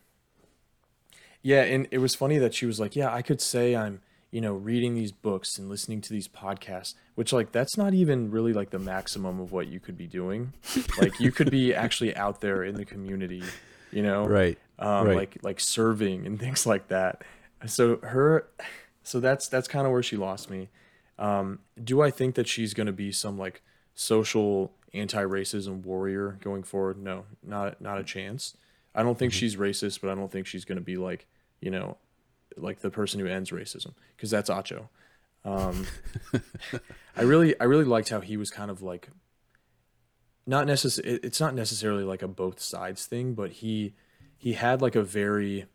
S2: Yeah, and it was funny that she was like, "Yeah, I could say I'm, you know, reading these books and listening to these podcasts," which like that's not even really like the maximum of what you could be doing. like you could be actually out there in the community, you know?
S1: Right.
S2: Um
S1: right.
S2: like like serving and things like that. So her so that's that's kind of where she lost me. Um do I think that she's going to be some like social anti-racism warrior going forward? No, not not a chance. I don't think she's racist, but I don't think she's going to be like, you know, like the person who ends racism because that's Acho. Um, I really, I really liked how he was kind of like, not necess- It's not necessarily like a both sides thing, but he, he had like a very,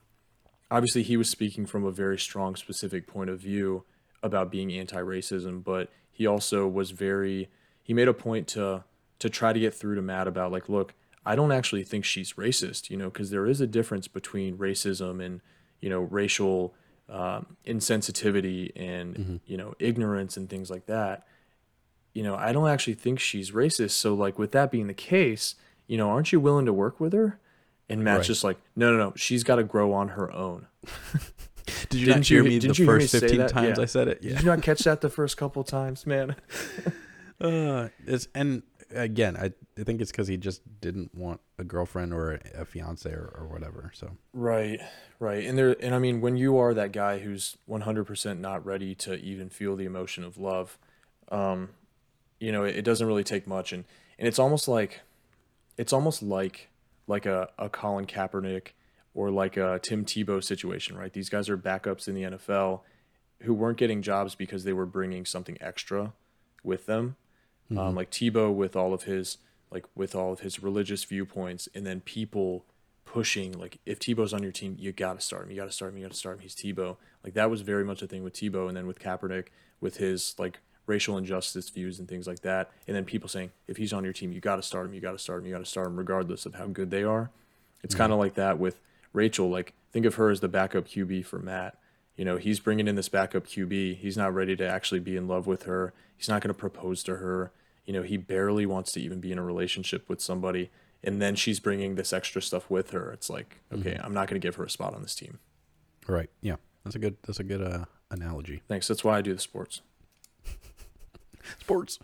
S2: obviously he was speaking from a very strong, specific point of view about being anti-racism, but he also was very, he made a point to, to try to get through to Matt about like, look, I don't actually think she's racist, you know, because there is a difference between racism and, you know, racial um, insensitivity and, you know, ignorance and things like that. You know, I don't actually think she's racist. So, like, with that being the case, you know, aren't you willing to work with her? And Matt's
S1: Right.
S2: just like, no, no, no, she's got to grow on her own.
S1: Did you
S2: Didn't
S1: not hear
S2: you-
S1: me
S2: didn't
S1: the
S2: you
S1: first 15
S2: that?
S1: times
S2: Yeah.
S1: I said it?
S2: Did you not catch that the first couple times, man?
S1: Uh, it's, and again, I, I think it's because he just didn't want a girlfriend or a, a fiance or, or whatever. So,
S2: Right, right. And there and I mean when you are that guy who's 100% not ready to even feel the emotion of love, um you know, it, it doesn't really take much and and it's almost like it's almost like like a a Colin Kaepernick or like a Tim Tebow situation, right? These guys are backups in the NFL who weren't getting jobs because they were bringing something extra with them. Um, like Tebow with all of his like with all of his religious viewpoints, and then people pushing like if Tebow's on your team, you got to start him. You got to start him. You got to start him. He's Tebow. Like that was very much a thing with Tebow, and then with Kaepernick with his like racial injustice views and things like that, and then people saying if he's on your team, you got to start him. You got to start him. You got to start him, regardless of how good they are. It's kind of like that with Rachel. Like think of her as the backup QB for Matt. You know, he's bringing in this backup QB. He's not ready to actually be in love with her. He's not going to propose to her. You know, he barely wants to even be in a relationship with somebody. And then she's bringing this extra stuff with her. It's like, okay, I'm not going to give her a spot on this team.
S1: right. Yeah. That's a good, that's a good uh, analogy.
S2: Thanks. That's why I do the sports.
S1: Sports.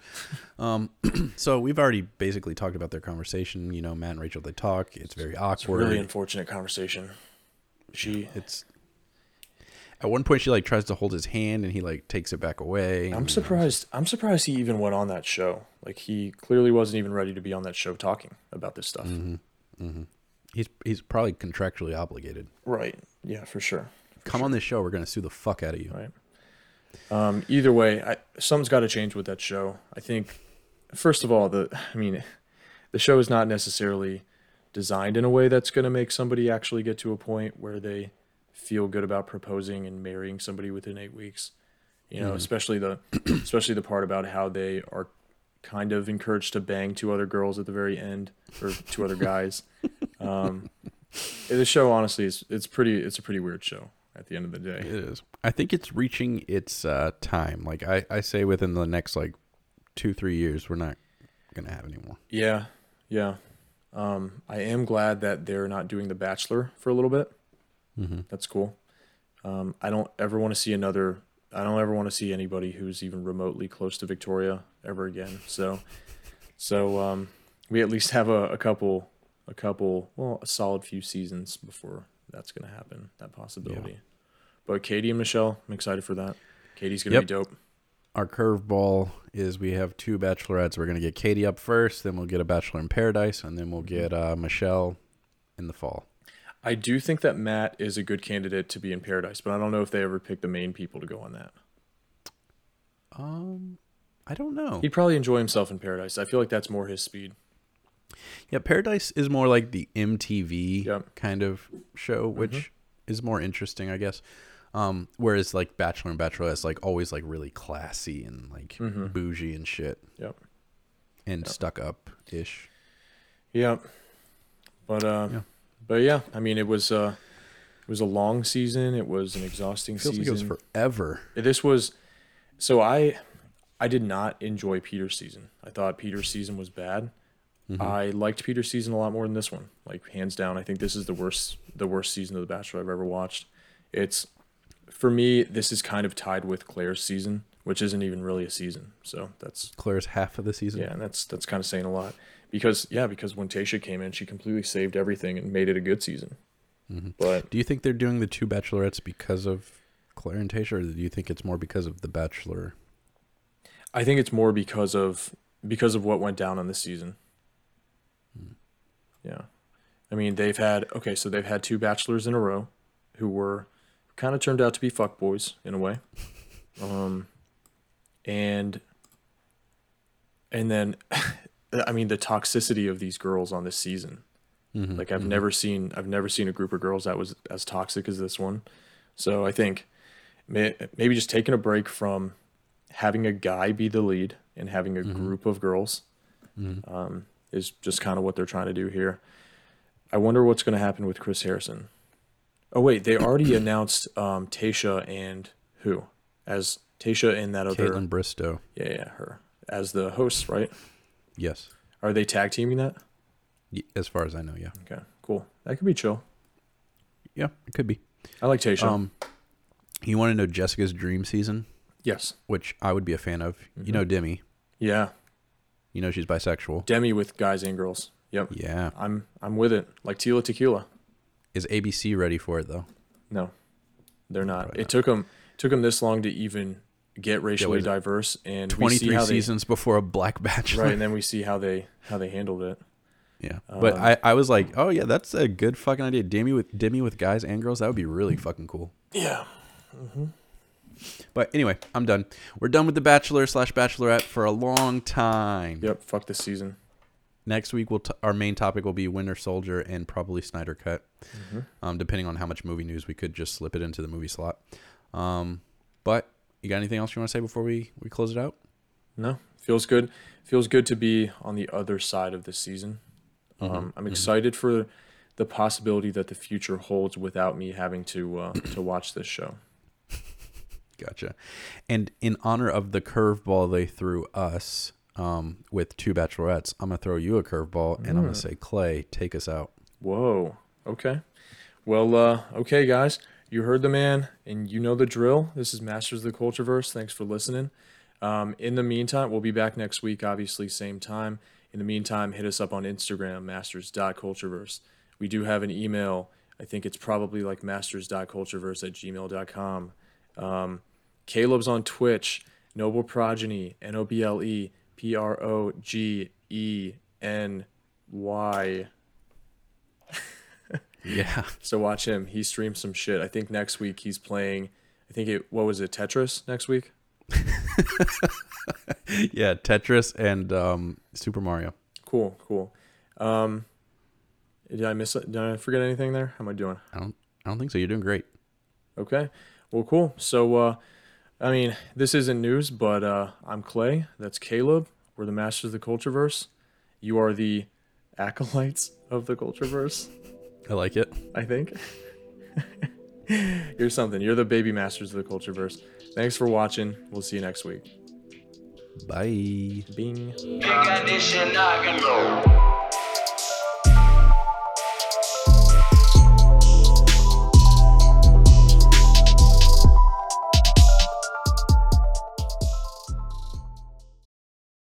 S1: Um, so we've already basically talked about their conversation. You know, Matt and Rachel they talk. It's very awkward.
S2: Really unfortunate conversation. She.
S1: it's at one point she like tries to hold his hand and he like takes it back away.
S2: I'm surprised. I'm surprised he even went on that show. Like he clearly wasn't even ready to be on that show talking about this stuff.
S1: mm-hmm He's he's probably contractually obligated.
S2: Right. Yeah, for sure.
S1: Come on this show, we're gonna sue the fuck out of you.
S2: Right. Um, either way, I, something's got to change with that show. I think, first of all, the I mean, the show is not necessarily designed in a way that's going to make somebody actually get to a point where they feel good about proposing and marrying somebody within eight weeks. You know, especially the especially the part about how they are kind of encouraged to bang two other girls at the very end or two other guys. Um, the show honestly is it's pretty it's a pretty weird show at the end of the day.
S1: It is. I think it's reaching its uh, time. Like I, I say, within the next like two three years, we're not gonna have any more.
S2: Yeah, yeah. Um, I am glad that they're not doing The Bachelor for a little bit.
S1: Mm-hmm.
S2: That's cool. Um, I don't ever want to see another. I don't ever want to see anybody who's even remotely close to Victoria ever again. So, so um, we at least have a, a couple, a couple, well, a solid few seasons before that's gonna happen. That possibility. But Katie and Michelle, I'm excited for that. Katie's gonna
S1: Yep.
S2: be dope.
S1: Our curveball is we have two bachelorettes. We're gonna get Katie up first, then we'll get a Bachelor in Paradise, and then we'll get uh, Michelle in the fall.
S2: I do think that Matt is a good candidate to be in Paradise, but I don't know if they ever pick the main people to go on that.
S1: Um, I don't know.
S2: He'd probably enjoy himself in Paradise. I feel like that's more his speed.
S1: Yeah, Paradise is more like the MTV
S2: Yep.
S1: kind of show, which is more interesting, I guess. Um, whereas like Bachelor and Bachelorette is like always like really classy and like bougie and shit
S2: Yep.
S1: and stuck up ish.
S2: Yep. But uh,
S1: Yeah.
S2: but yeah, I mean, it was uh, it was a long season. It was an exhausting
S1: Feels like it
S2: season.
S1: was forever.
S2: this was so I I did not enjoy Peter's season. I thought Peter's season was bad. Mm-hmm. I liked Peter's season a lot more than this one. Like hands down, I think this is the worst the worst season of The Bachelor I've ever watched. It's for me, this is kind of tied with Clare's season, which isn't even really a season. So that's
S1: Clare's half of the season.
S2: yeah, and that's that's kind of saying a lot because yeah, because when Tayshia came in, she completely saved everything and made it a good season. Mm-hmm. But
S1: Do you think they're doing the two bachelorettes because of Clare and Tayshia, or do you think it's more because of the Bachelor?
S2: I think it's more because of because of what went down on this season. Yeah. I mean, they've had okay, so they've had two bachelors in a row who were kind of turned out to be fuckboys in a way. Um and and then I mean the toxicity of these girls on this season.
S1: Mm-hmm.
S2: Like I've never seen I've never seen a group of girls that was as toxic as this one. So I think may, maybe just taking a break from having a guy be the lead and having a group of girls um, is just kind of what they're trying to do here. I wonder what's going to happen with Chris Harrison. Oh wait, they already announced um, Tayshia and who as Tayshia and that other
S1: Kaitlyn Bristowe.
S2: yeah yeah her as the hosts right?
S1: Yes.
S2: Are they tag teaming that?
S1: As far as I know, yeah.
S2: Okay, cool. That could be chill.
S1: Yeah, it could be.
S2: I like Tayshia.
S1: Um, you want to know Jessica's dream season,
S2: yes.
S1: which I would be a fan of.
S2: Mm-hmm.
S1: You know Demi.
S2: Yeah.
S1: You know she's bisexual.
S2: Demi with guys and girls. Yep.
S1: Yeah.
S2: I'm I'm with it. Like Tila Tequila.
S1: Is ABC ready for it though?
S2: No, they're not.
S1: Probably
S2: It took them took them this long to even get racially
S1: it
S2: diverse, and we
S1: Twenty
S2: see
S1: seasons before a black bachelor.
S2: right, and then we see how they how they handled it.
S1: Yeah. But
S2: Um,
S1: I, I was like, oh yeah, that's a good fucking idea. Demi with Demi with guys and girls. That would be really fucking cool.
S2: Yeah.
S1: But anyway, I'm done. We're done with the Bachelor slash Bachelorette for a long time.
S2: Yep. Fuck this season.
S1: Next week, we'll t- our main topic will be Winter Soldier and probably Snyder Cut,
S2: Mm-hmm.
S1: um, depending on how much movie news we could just slip it into the movie slot. Um, but you got anything else you want to say before we we close it out?
S2: No, feels good. Feels good to be on the other side of this season.
S1: Mm-hmm.
S2: Um, I'm excited for the possibility that the future holds without me having to uh, to watch this show.
S1: Gotcha. And in honor of the curveball they threw us um, with two bachelorettes, I'm gonna throw you a curveball, and I'm gonna say, Clay, take us out.
S2: Whoa. Okay. Well, uh, okay, guys. You heard the man, and you know the drill. This is Masters of the Cultureverse. Thanks for listening. Um, in the meantime, we'll be back next week, obviously, same time. In the meantime, hit us up on Instagram, masters.cultureverse. We do have an email. I think it's probably like masters.cultureverse at gmail.com. Um, Caleb's on Twitch, Noble Progeny, N O B L E P R O G E N Y.
S1: Yeah.
S2: So watch him. He streams some shit. I think next week he's playing. I think it. What was it? Tetris next week.
S1: yeah, Tetris and um, Super Mario.
S2: Cool, cool. Um, did I miss? Did I forget anything there? How am I doing?
S1: I don't. I don't think so. You're doing great.
S2: Okay. Well, cool. So, uh, I mean, this isn't news, but uh, I'm Clay. That's Caleb. We're the masters of the Cultureverse. You are the acolytes of the Cultureverse.
S1: I like it.
S2: I think. You're something. You're the baby masters of the Cultureverse. Thanks for watching. We'll see you next week.
S1: Bye.
S2: Bing.